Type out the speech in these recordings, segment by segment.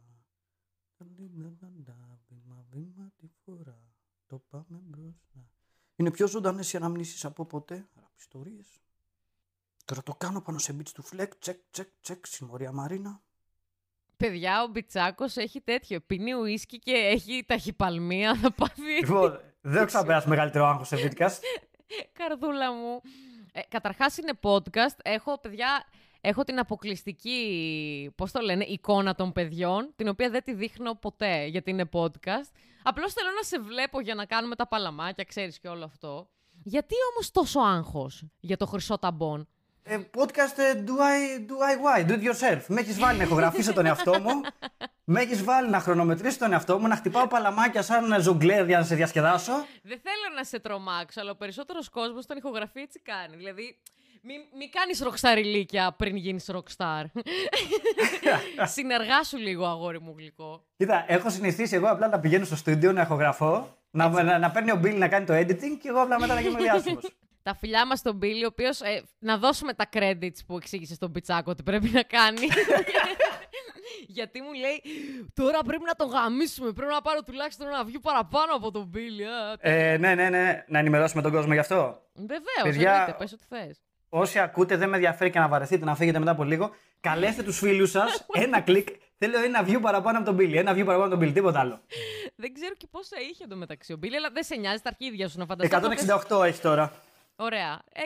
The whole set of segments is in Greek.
μπροστά. Βήμα, βήμα τη φορά. Το πάμε μπροστά. Είναι πιο ζωντανές οι αναμνήσεις από ποτέ. Ραπιστορίες. Τώρα το κάνω πάνω σε beats του φλεκ. Τσεκ, τσεκ, τσεκ. Συμμορία Μαρίνα. Παιδιά, ο Μπιτσάκος έχει τέτοιο. Πίνει ουίσκι και έχει ταχυπαλμία. Θα πάθει. Λοιπόν, δεν έχω ξαναπεράσει μεγαλύτερο άγχος σε podcast. Καρδούλα μου. Ε, Καταρχάς είναι podcast. Έχω, παιδιά, έχω την αποκλειστική, πώς το λένε, εικόνα των παιδιών, την οποία δεν τη δείχνω ποτέ γιατί είναι podcast. Απλώς θέλω να σε βλέπω για να κάνουμε τα παλαμάκια, ξέρεις και όλο αυτό. Γιατί όμως τόσο άγχος για το χρυσό ταμπον. Ε, podcast ε, do, I, do I why, do it yourself. Με έχεις βάλει να ηχογραφήσω τον εαυτό μου. Με έχεις βάλει να χρονομετρήσω τον εαυτό μου, να χτυπάω παλαμάκια σαν ζογκλέρ για να σε διασκεδάσω. Δεν θέλω να σε τρομάξω, αλλά ο περισσότερος κόσμος τον ηχογραφεί έτσι κάνει. Δηλαδή, μην μη κάνεις ροξαριλίκια πριν γίνεις ροκστάρ. Συνεργάσου λίγο, αγόρι μου γλυκό. Κοίτα, έχω συνηθίσει εγώ απλά να πηγαίνω στο στούντιο να ηχογραφώ, να, να, να παίρνει ο Μπίλ να κάνει το editing και εγώ απλά μετά να γίνω διάσημος. Τα φιλιά μας στον Μπίλι, ο οποίος, ε, να δώσουμε τα credits που εξήγησε στον Πιτσάκο ότι πρέπει να κάνει. Γιατί μου λέει, τώρα πρέπει να τον γαμίσουμε, πρέπει να πάρω τουλάχιστον ένα view παραπάνω από τον Μπίλι. Ε, ναι, ναι, ναι, να ενημερώσουμε τον κόσμο γι' αυτό. Βεβαίως, Παιδιά, εννοείται, πες ό,τι θες. Όσοι ακούτε, δεν με ενδιαφέρει και να βαρεθείτε να φύγετε μετά από λίγο. Καλέστε τους φίλους σας. ένα κλικ. Θέλω ένα view παραπάνω από τον Billy. Ένα view παραπάνω από τον Billy. Τίποτα άλλο. Δεν ξέρω και πόσα είχε το μεταξύ ο Μπίλι, αλλά δεν σε νοιάζει τα αρχίδια σου να φανταστείς. 168 έχει τώρα. Ωραία. 169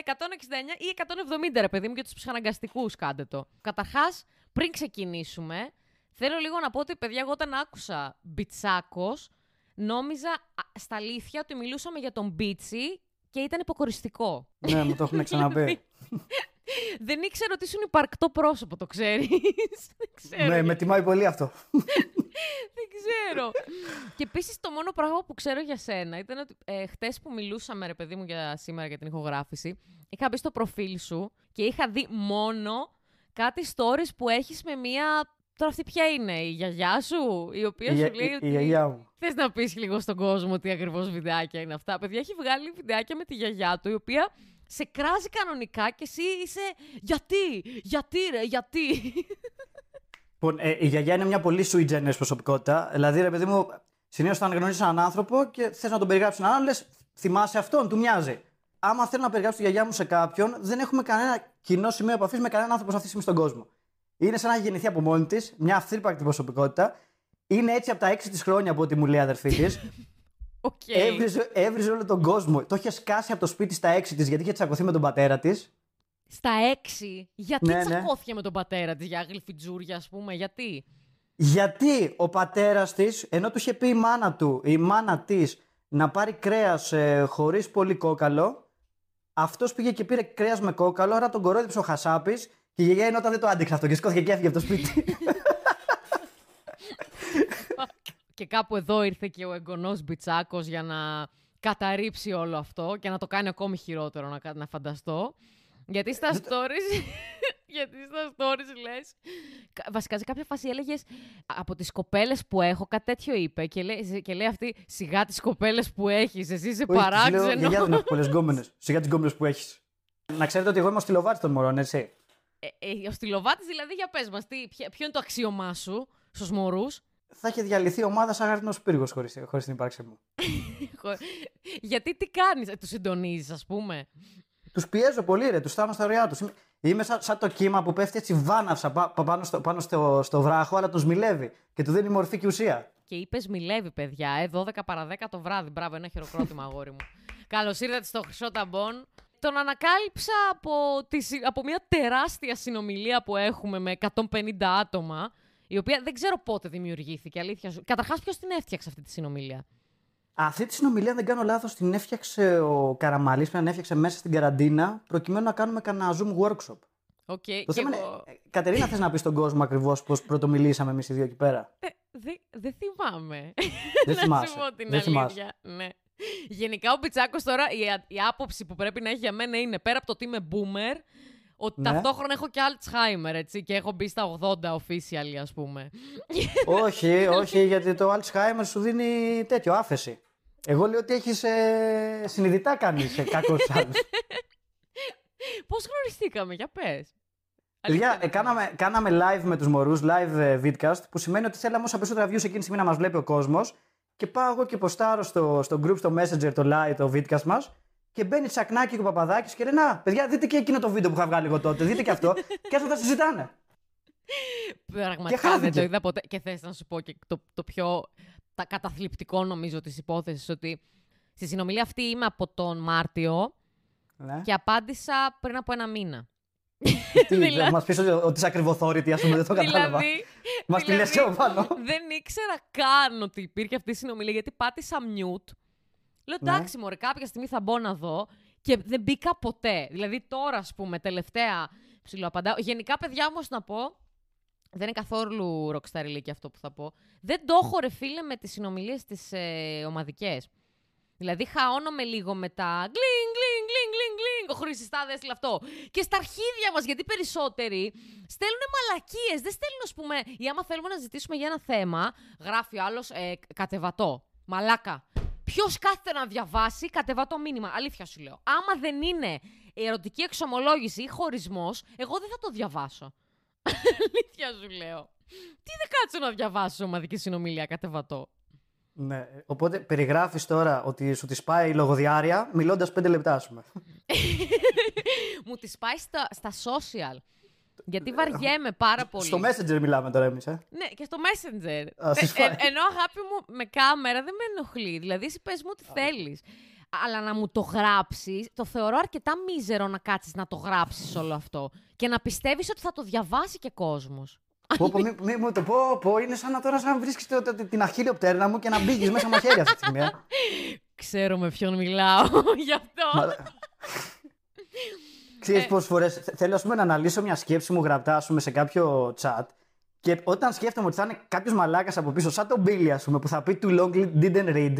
ή 170, ρε παιδί μου, για τους ψυχαναγκαστικούς κάντε το. Καταρχάς, πριν ξεκινήσουμε, θέλω λίγο να πω ότι, παιδιά, εγώ όταν άκουσα Μπιτσάκος, νόμιζα α, στα αλήθεια ότι μιλούσαμε για τον Μπίτσι και ήταν υποκοριστικό. ναι, μου το έχουν ξαναπεί. Δεν ήξερα ότι ήσουν υπαρκτό πρόσωπο, το ξέρεις. Δεν ξέρω. ναι, με τιμάει πολύ αυτό. Δεν ξέρω. και επίσης το μόνο πράγμα που ξέρω για σένα ήταν ότι ε, χτες που μιλούσαμε, ρε παιδί μου, για σήμερα για την ηχογράφηση, είχα μπει στο προφίλ σου και είχα δει μόνο κάτι stories που έχεις με μία. Τώρα αυτή ποια είναι, η γιαγιά σου, η οποία Η- σου η- λέει η ότι. γιαγιά μου. Θες να πεις λίγο στον κόσμο τι ακριβώς βιντεάκια είναι αυτά. Παιδιά, έχει βγάλει βιντεάκια με τη γιαγιά του, η οποία σε κράζει κανονικά και εσύ είσαι. Γιατί, γιατί, ρε, γιατί; Λοιπόν, ε, η γιαγιά είναι μια πολύ sui generis προσωπικότητα. Δηλαδή, ρε παιδί μου, συνήθως όταν γνωρίζεις έναν άνθρωπο και θες να τον περιγράψεις έναν άλλον, λες, θυμάσαι αυτόν, του μοιάζει. Άμα θέλω να περιγράψω τη γιαγιά μου σε κάποιον, δεν έχουμε κανένα κοινό σημείο επαφής με κανέναν άνθρωπο σε αυτή τη στιγμή στον κόσμο. Είναι σαν να έχει γεννηθεί από μόνη της, μια αυθύπαρκτη προσωπικότητα. Είναι έτσι από τα έξι της χρόνια από ό,τι μου λέει η αδερφή της. Οκ. έβριζε, έβριζε όλο τον κόσμο. Το είχε σκάσει από το σπίτι στα έξι της γιατί είχε τσακωθεί με τον πατέρα της. Στα έξι. Γιατί Ναι, ναι. τσακώθηκε με τον πατέρα της για γλυφιτζούρια, ας πούμε, γιατί; Γιατί ο πατέρας της, ενώ του είχε πει η μάνα του, η μάνα της, να πάρει κρέας ε, χωρίς πολύ κόκαλο, αυτός πήγε και πήρε κρέας με κόκαλο, άρα τον κορόιδεψε ο Χασάπης και η γιαγιά είναι όταν δεν το άντεξε αυτό και σηκώθηκε και έφυγε από το σπίτι. Και κάπου εδώ ήρθε και ο εγγονός Μπιτσάκος για να καταρρύψει όλο αυτό και να το κάνει ακόμη χειρότερο να, κα- να φανταστώ. Γιατί στα stories... Γιατί στα stories λες... κα- Βασικά σε κάποια φάση έλεγες από τις κοπέλες που έχω, κάτι τέτοιο είπε και λέει, και λέει αυτή σιγά τις κοπέλες που έχεις, εσύ είσαι Όχι, της λέω, παράξενο. Γιαγιά δεν έχω πολλές γκόμενες. Σιγά τις γκόμενες που έχεις. Να ξέρετε ότι εγώ είμαι ο στυλοβάτης των μωρών, έτσι. Ε, ε, ο στυλοβάτης δηλαδή, για πες μας, τι, ποια- ποιο είναι το αξίωμά σου στους μωρούς; Θα είχε διαλυθεί η ομάδα σαν γαρτινό πύργος χωρίς την ύπαρξή μου. Γιατί τι κάνεις, ε, τους συντονίζεις ας πούμε; Τους πιέζω πολύ, ρε, τους φτάνω στα ωριά τους. Είμαι σαν, σαν το κύμα που πέφτει έτσι βάναυσα πα- πα- πάνω, στο, πάνω στο, στο βράχο, αλλά τους μιλεύει και του δίνει μορφή και ουσία. Και είπες μιλεύει, παιδιά. Ε, 12 παρα 10 το βράδυ. Μπράβο, ένα χειροκρότημα, αγόρι μου. Καλώς ήρθατε στο Χρυσό Ταμπον. Τον ανακάλυψα από, τη, συ- από μια τεράστια συνομιλία που έχουμε με 150 άτομα, η οποία δεν ξέρω πότε δημιουργήθηκε, αλήθεια σου. Καταρχάς, ποιος την έφτιαξε αυτή τη συνομιλία; Αυτή τη συνομιλία, αν δεν κάνω λάθος, την έφτιαξε ο Καραμαλής, που την έφτιαξε μέσα στην καραντίνα, προκειμένου να κάνουμε κανένα Zoom workshop. Οκ, Το και θέμα εγώ... είναι, ε, Κατερίνα, θες να πεις στον κόσμο ακριβώς πώς πρωτομιλήσαμε εμείς οι δύο εκεί πέρα; Ε, Δεν δεν θυμάμαι. Δεν να θυμάσαι. σου πω την Δεν θυμάσαι. αλήθεια. Ναι. Γενικά ο Μπιτσάκος τώρα, η, α- η άποψη που πρέπει να έχει για μένα είναι, πέρα από το ότι είμαι boomer, ότι Ναι. ταυτόχρονα έχω και Alzheimer, έτσι, και έχω μπει στα 80 official, ας πούμε. όχι, όχι, γιατί το Alzheimer σου δίνει τέτοιο, άφεση. Εγώ λέω ότι έχεις ε, συνειδητά κάνει ε, κακό σαν. Πώς γνωριστήκαμε, για πες. Παιδιά, ε, κάναμε, κάναμε live με τους μωρούς, live ε, vidcast, που σημαίνει ότι θέλαμε όσα περισσότερα views εκείνη τη στιγμή να μας βλέπει ο κόσμος. Και πάω εγώ και ποστάρω στο, στο group, στο messenger, το live, το vidcast μας. Και μπαίνει τσακνάκι και ο Παπαδάκης και λέει: Να, παιδιά, δείτε και εκείνο το βίντεο που είχα βγάλει εγώ τότε. Δείτε και αυτό. και άρχισαν να τα συζητάνε. Πραγματικά χάθηκε. δεν το είδα ποτέ. Και θες να σου πω και το, το πιο τα καταθλιπτικό νομίζω της υπόθεσης ότι στη συνομιλία αυτή είμαι από τον Μάρτιο Ναι. και απάντησα πριν από ένα μήνα. Τι, δηλαδή- μας πεις ότι, ότι είσαι ακριβοθόρητη, ας πούμε, δεν το κατάλαβα. δηλαδή, Μας τη λε και από πάνω. δεν ήξερα καν ότι υπήρχε αυτή η συνομιλία γιατί πάτησα mute. Λέω Ναι. εντάξει, μωρέ, κάποια στιγμή θα μπω να δω και δεν μπήκα ποτέ. Δηλαδή τώρα, ας πούμε, τελευταία ψιλοαπαντάω. Γενικά, παιδιά, όμως να πω, δεν είναι καθόλου ροκσταριλίκι αυτό που θα πω. Δεν το έχω, ρε φίλε, με τις συνομιλίες τις ε, ομαδικές. Δηλαδή, χαώνομαι λίγο με τα γκλινγκ, γκλινγκ, γκλινγκ, γκλινγκ, γκλινγκ. Ο Χρυσιστάδες έστειλε αυτό. Και στα αρχίδια μας, γιατί περισσότεροι στέλνουν μαλακίες. Δεν στέλνουν, ας πούμε, ή άμα θέλουμε να ζητήσουμε για ένα θέμα, γράφει άλλος ε, κατεβατό. Μαλάκα. Ποιος κάθεται να διαβάσει κατεβατό μήνυμα; Αλήθεια σου λέω. Άμα δεν είναι ερωτική εξομολόγηση ή χωρισμός, εγώ δεν θα το διαβάσω. Αλήθεια σου λέω. Τι δεν κάτσω να διαβάσω ομαδική συνομιλία κατεβατό; Ναι. Οπότε περιγράφεις τώρα ότι σου τη πάει η λογοδιάρεια μιλώντας πέντε λεπτά, ας πούμε. Μου τη πάει στα, στα social. Γιατί βαριέμαι πάρα πολύ. Στο Messenger μιλάμε τώρα εμείς, ε. Ναι, και στο Messenger. Α, Θε- στις φάει. ε, ενώ αγάπη μου με κάμερα δεν με ενοχλεί. Δηλαδή, εσύ πες μου τι θέλεις. Αλλά να μου το γράψεις, το θεωρώ αρκετά μίζερο να κάτσεις να το γράψεις όλο αυτό. Και να πιστεύεις ότι θα το διαβάσει και κόσμος. Πω, πω, μη, μη μου το πω, πω, είναι σαν να τώρα σαν να βρίσκεις το- το- την αχίλιο πτέρνα μου και να μπήκες μέσα μαχαίρια αυτή τη στιγμή. ε. Ξέρω με ποιον μιλάω γι' αυτό. Μα- Ξέρεις Ε. πόσες φορές θε- θέλω ας πούμε, να αναλύσω μια σκέψη μου γραπτά ας πούμε, σε κάποιο chat και όταν σκέφτομαι ότι θα είναι κάποιος μαλάκας από πίσω, σαν τον Billy, ας πούμε, που θα πει too long didn't read,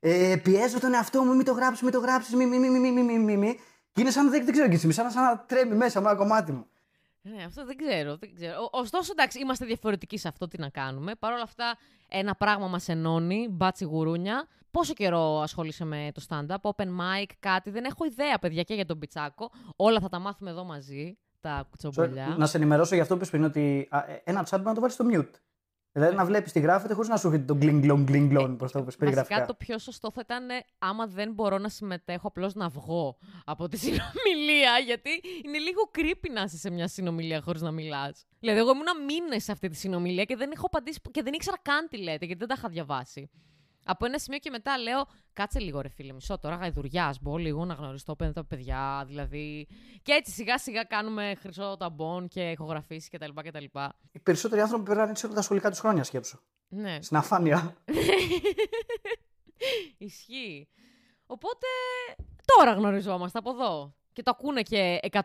ε, πιέζω τον εαυτό μου, μην το γράψεις, μην το γράψεις, μη, μη, μη, μη, μη, μη, μη, μη. Και είναι σαν να δεν, δεν ξέρω και εσύ, σαν, σαν να τρέμει μέσα μου ένα κομμάτι μου. Ναι, αυτό δεν ξέρω. Δεν ξέρω. Ο- Ωστόσο, εντάξει, είμαστε διαφορετικοί σε αυτό, τι να κάνουμε. Παρ' όλα αυτά, ένα πράγμα μας ενώνει, μπάτσι γουρούνια. Πόσο καιρό ασχολείσαι με το stand-up, open mic, κάτι. Δεν έχω ιδέα, παιδιά, και για τον πιτσάκο. Όλα θα τα μάθουμε εδώ μαζί, τα κουτσομπολιά. Να σε ενημερώσω για αυτό που είπες πριν, ότι α, ε, ένα chat μπορεί να το βάλεις στο mute. Δηλαδή να βλέπεις τι γράφεται χωρίς να σου έχει τον γκλινγκλον γκλινγκλον προ το πες, Βασικά περιγραφικά. το πιο σωστό θα ήταν ε, άμα δεν μπορώ να συμμετέχω, απλώς να βγω από τη συνομιλία. Γιατί είναι λίγο creepy να είσαι σε μια συνομιλία χωρίς να μιλάς. Δηλαδή, εγώ ήμουν μήνες σε αυτή τη συνομιλία και δεν έχω απαντήσει και δεν ήξερα καν τι λέτε, γιατί δεν τα είχα διαβάσει. Από ένα σημείο και μετά λέω, κάτσε λίγο ρε φίλε, μισό τώρα, γαϊδουριάς, μπω λίγο να γνωριστώ πέντε τα παιδιά, δηλαδή. Και έτσι σιγά σιγά κάνουμε χρυσό ταμπών και ηχογραφήσεις κτλ. κτλ. Οι περισσότεροι άνθρωποι περνάνε έτσι όλα τα σχολικά τους χρόνια, σκέψου. Ναι. Στην αφάνεια. Ισχύει. Οπότε τώρα γνωριζόμαστε από εδώ. Και το ακούνε και 168,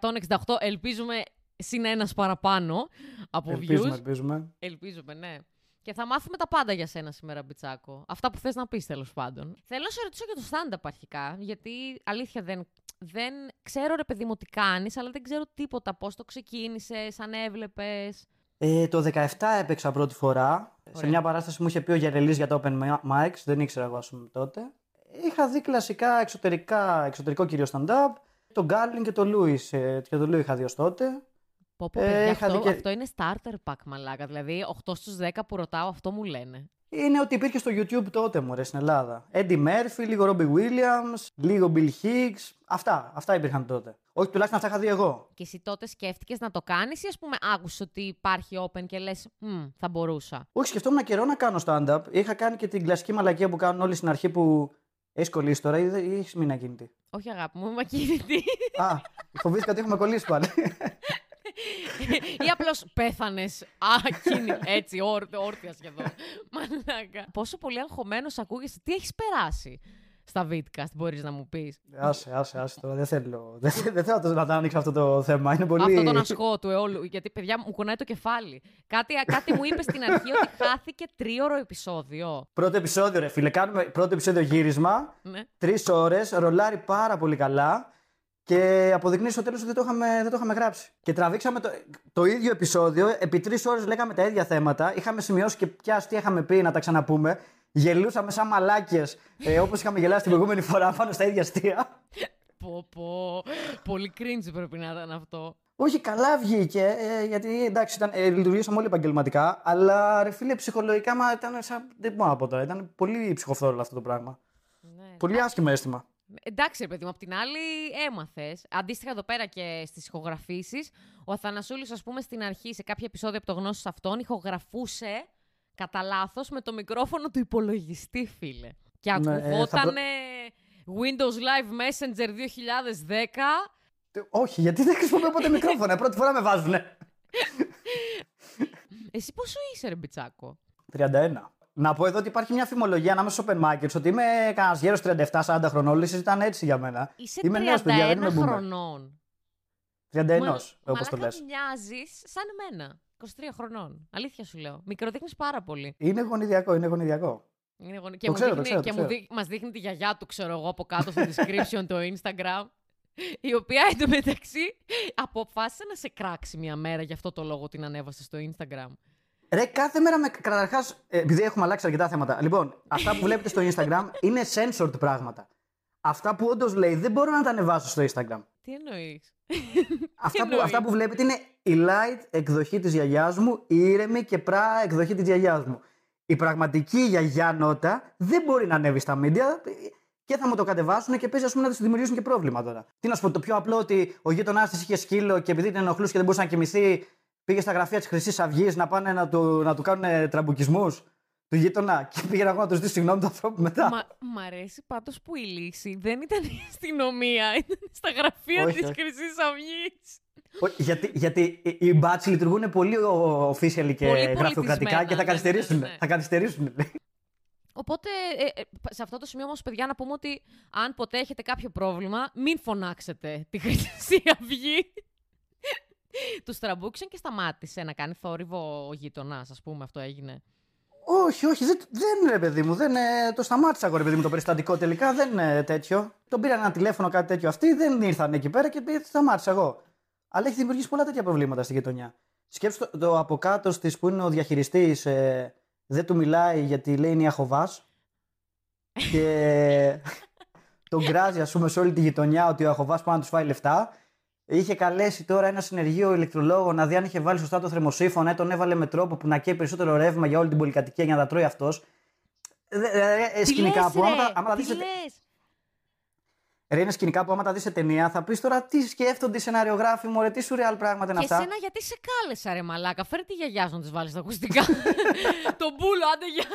ελπίζουμε συν ένας παραπάνω από ελπίζουμε, views. ελπίζουμε. Ελπίζουμε, ναι. Και θα μάθουμε τα πάντα για σένα σήμερα, Μπιτσάκο. Αυτά που θες να πεις, τέλος πάντων. Θέλω να σε ρωτήσω για το stand-up αρχικά, γιατί αλήθεια δεν, δεν ξέρω ρε παιδί μου τι κάνεις, αλλά δεν ξέρω τίποτα. Πώς το ξεκίνησες, αν έβλεπες. Ε, το 17 έπαιξα πρώτη φορά. Σε Ωραία. μια παράσταση μου είχε πει ο Γερελής για το Open Mics. Δεν ήξερα εγώ, ας πούμε, τότε. Είχα δει κλασικά εξωτερικά, εξωτερικό κύριο stand-up. Τον Γκάρλιν και τον Λούις. Ε, και τον Λούι είχα δει ως τότε. Πω, πω, Ε, παιδιά, είχα αυτό, δει και- αυτό είναι starter pack, μαλάκα. Δηλαδή, 8 στους 10 που ρωτάω, αυτό μου λένε. Είναι ότι υπήρχε στο YouTube τότε μου, ρε, στην Ελλάδα. Eddie Murphy, λίγο Robbie Williams, λίγο Bill Hicks. Αυτά, αυτά υπήρχαν τότε. Όχι, τουλάχιστον αυτά είχα δει εγώ. Και εσύ τότε σκέφτηκες να το κάνεις ή ας πούμε άκουσες ότι υπάρχει open και λες «Μμ, θα μπορούσα. Όχι, σκεφτόμουν καιρό να κάνω stand-up. Είχα κάνει και την κλασική μαλακία που κάνουν όλοι στην αρχή που έχεις κολλήσει τώρα ή, δεν- ή έχεις μείνει ακίνητη. Όχι αγάπη μου, είμαι ακίνητη. Α, φοβήθηκα ότι έχουμε κολλήσει πάλι. ή απλώς πέθανες ακίνητη, έτσι, όρ- όρθια σχεδόν. Μαλάκα. Πόσο πολύ αγχωμένος ακούγεσαι, τι έχεις περάσει στα Vidcast, μπορείς να μου πεις; άσε, άσε, άσε τώρα. Δεν θέλω, δεν, θε- δεν θέλω να το- να το ανοίξω αυτό το θέμα. Είναι πολύ. Αυτό τον ασκό του αιώλου, γιατί παιδιά μου κουνάει το κεφάλι. Κάτι, κάτι μου είπες στην αρχή ότι χάθηκε τρίωρο επεισόδιο. Πρώτο επεισόδιο, ρε φίλε. Κάνουμε πρώτο επεισόδιο γύρισμα. Ναι. Τρεις ώρες, ρολάρει πάρα πολύ καλά. Και αποδεικνύει στο τέλος ότι δεν το, είχαμε, δεν το είχαμε γράψει. Και τραβήξαμε το, το ίδιο επεισόδιο. Επί τρεις ώρες λέγαμε τα ίδια θέματα. Είχαμε σημειώσει και πια τι είχαμε πει να τα ξαναπούμε. Γελούσαμε σαν μαλάκες, ε, όπως είχαμε γελάσει την προηγούμενη φορά πάνω στα ίδια αστεία. Πω, πω. Πολύ cringe πρέπει να ήταν αυτό. Όχι, καλά βγήκε, ε, γιατί εντάξει, ήταν, ε, λειτουργήσαμε όλοι επαγγελματικά, αλλά ρε φίλε, ψυχολογικά μα ήταν σαν. Δεν μπορώ να πω τώρα. Ήταν πολύ ψυχοφθόρυλλο αυτό το πράγμα. Ναι. Πολύ άσχημο αίσθημα. Εντάξει, ρε παιδί μου, απ' την άλλη έμαθες. Αντίστοιχα εδώ πέρα και στις ηχογραφήσεις, ο Αθανασούλης, ας πούμε, στην αρχή, σε κάποια επεισόδια από το γνώση αυτόν, ηχογραφούσε κατά λάθος με το μικρόφωνο του υπολογιστή, φίλε. Και Ναι, ε, θα ακουγόταν προ- Windows Live Messenger 2010. Ε, Όχι, γιατί δεν χρησιμοποιώ ποτέ μικρόφωνα. Πρώτη φορά με βάζουνε. Εσύ πόσο είσαι, ρε Μπιτσάκο; 31. Να πω εδώ ότι υπάρχει μια φημολογία ανάμεσα στους open markets ότι είμαι κανένας γέρος 37-40 χρονών. Όλοι συζητάνε έτσι για μένα. Είσαι Είμαι 31 νέος, παιδιά, δεν είμαι boomer. χρονών. 31, Μα- όπως το μαλάκα, λες. μοιάζεις σαν εμένα. 23 χρονών. Αλήθεια σου λέω. Μικροδείχνεις πάρα πολύ. Είναι γονιδιακό, είναι γονιδιακό. Είναι γονι- Και, Το μου ξέρω, το δείχνει, ξέρω, το και μου ξέρω. δει- μας δείχνει τη γιαγιά του, ξέρω εγώ, από κάτω στο description το Instagram. Η οποία εντωμεταξύ αποφάσισε να σε κράξει μια μέρα γι' αυτό το λόγο την ανέβασε στο Instagram. Ρε, κάθε μέρα με. Καταρχάς, επειδή έχουμε αλλάξει αρκετά θέματα. Λοιπόν, αυτά που βλέπετε στο Instagram είναι censored πράγματα. Αυτά που όντως λέει δεν μπορώ να τα ανεβάσω στο Instagram. Τι εννοείς; Αυτά που, εννοείς; αυτά που βλέπετε είναι η light εκδοχή της γιαγιάς μου, η ήρεμη και πρά εκδοχή της γιαγιάς μου. Η πραγματική γιαγιά νότα δεν μπορεί να ανέβει στα media και θα μου το κατεβάσουν και παίζει ας πούμε, να της δημιουργήσουν και πρόβλημα τώρα. Τι να σου πω, το πιο απλό ότι ο γείτονάς της είχε σκύλο και επειδή την ενοχλούσε και δεν μπορούσε να κοιμηθεί, πήγε στα γραφεία της Χρυσής Αυγής να πάνε να του, να του κάνουν τραμπουκισμούς του γείτονα και πήγαινε εγώ να του ζητήσει συγγνώμη του ανθρώπου μετά. Μα, μ' αρέσει πάντως που η λύση δεν ήταν η αστυνομία, ήταν στα γραφεία Όχι, της όχι. Χρυσής Αυγής. Όχι, γιατί, γιατί οι- οι μπάτσι λειτουργούν πολύ ο- official και Πολύ γραφειοκρατικά πολιτισμένα, και θα ναι, καθυστερήσουν. ναι, ναι. Θα καθυστερήσουν. Οπότε, ε, ε, σε αυτό το σημείο όμως, παιδιά, να πούμε ότι αν ποτέ έχετε κάποιο πρόβλημα, μην φωνάξετε τη Χρυσή Αυγή. Τους τραμπούκισαν και σταμάτησε να κάνει θόρυβο ο γείτονας, ας πούμε, αυτό έγινε. όχι, όχι, δεν, δεν ρε παιδί μου. Δεν, ε, το σταμάτησα εγώ ρε παιδί μου το περιστατικό τελικά. Δεν είναι τέτοιο. Τον πήραν ένα τηλέφωνο κάτι τέτοιο αυτοί, δεν ήρθαν εκεί πέρα και πήγε- σταμάτησα εγώ. Αλλά έχει δημιουργήσει πολλά τέτοια προβλήματα στη γειτονιά. Σκέψτε το, το από κάτω τη που είναι ο διαχειριστής, ε, δεν του μιλάει γιατί λέει είναι η Αχοβάς. και τον γκράζει, ας πούμε, σε όλη τη γειτονιά ότι ο Αχοβάς πάει να τους φάει λεφτά. Είχε καλέσει τώρα ένα συνεργείο ηλεκτρολόγο να δει αν είχε βάλει σωστά το θερμοσύφωνα. Τον έβαλε με τρόπο που να καίει περισσότερο ρεύμα για όλη την πολυκατοικία για να τα τρώει αυτός. Σκηνικά λες, που άμα, ρε, τα- άμα τα τι δεις σε- λες; Ρε, είναι σκηνικά που άμα τα δεις σε ταινία θα πεις τώρα τι σκέφτονται οι σεναριογράφοι μου, ρε, τι σουρεάλ πράγματα είναι Και αυτά. εσένα γιατί σε κάλεσα, ρε Μαλάκα; Φέρε τη γιαγιά σου να της βάλεις στα ακουστικά. Τον μπούλο, άντε για.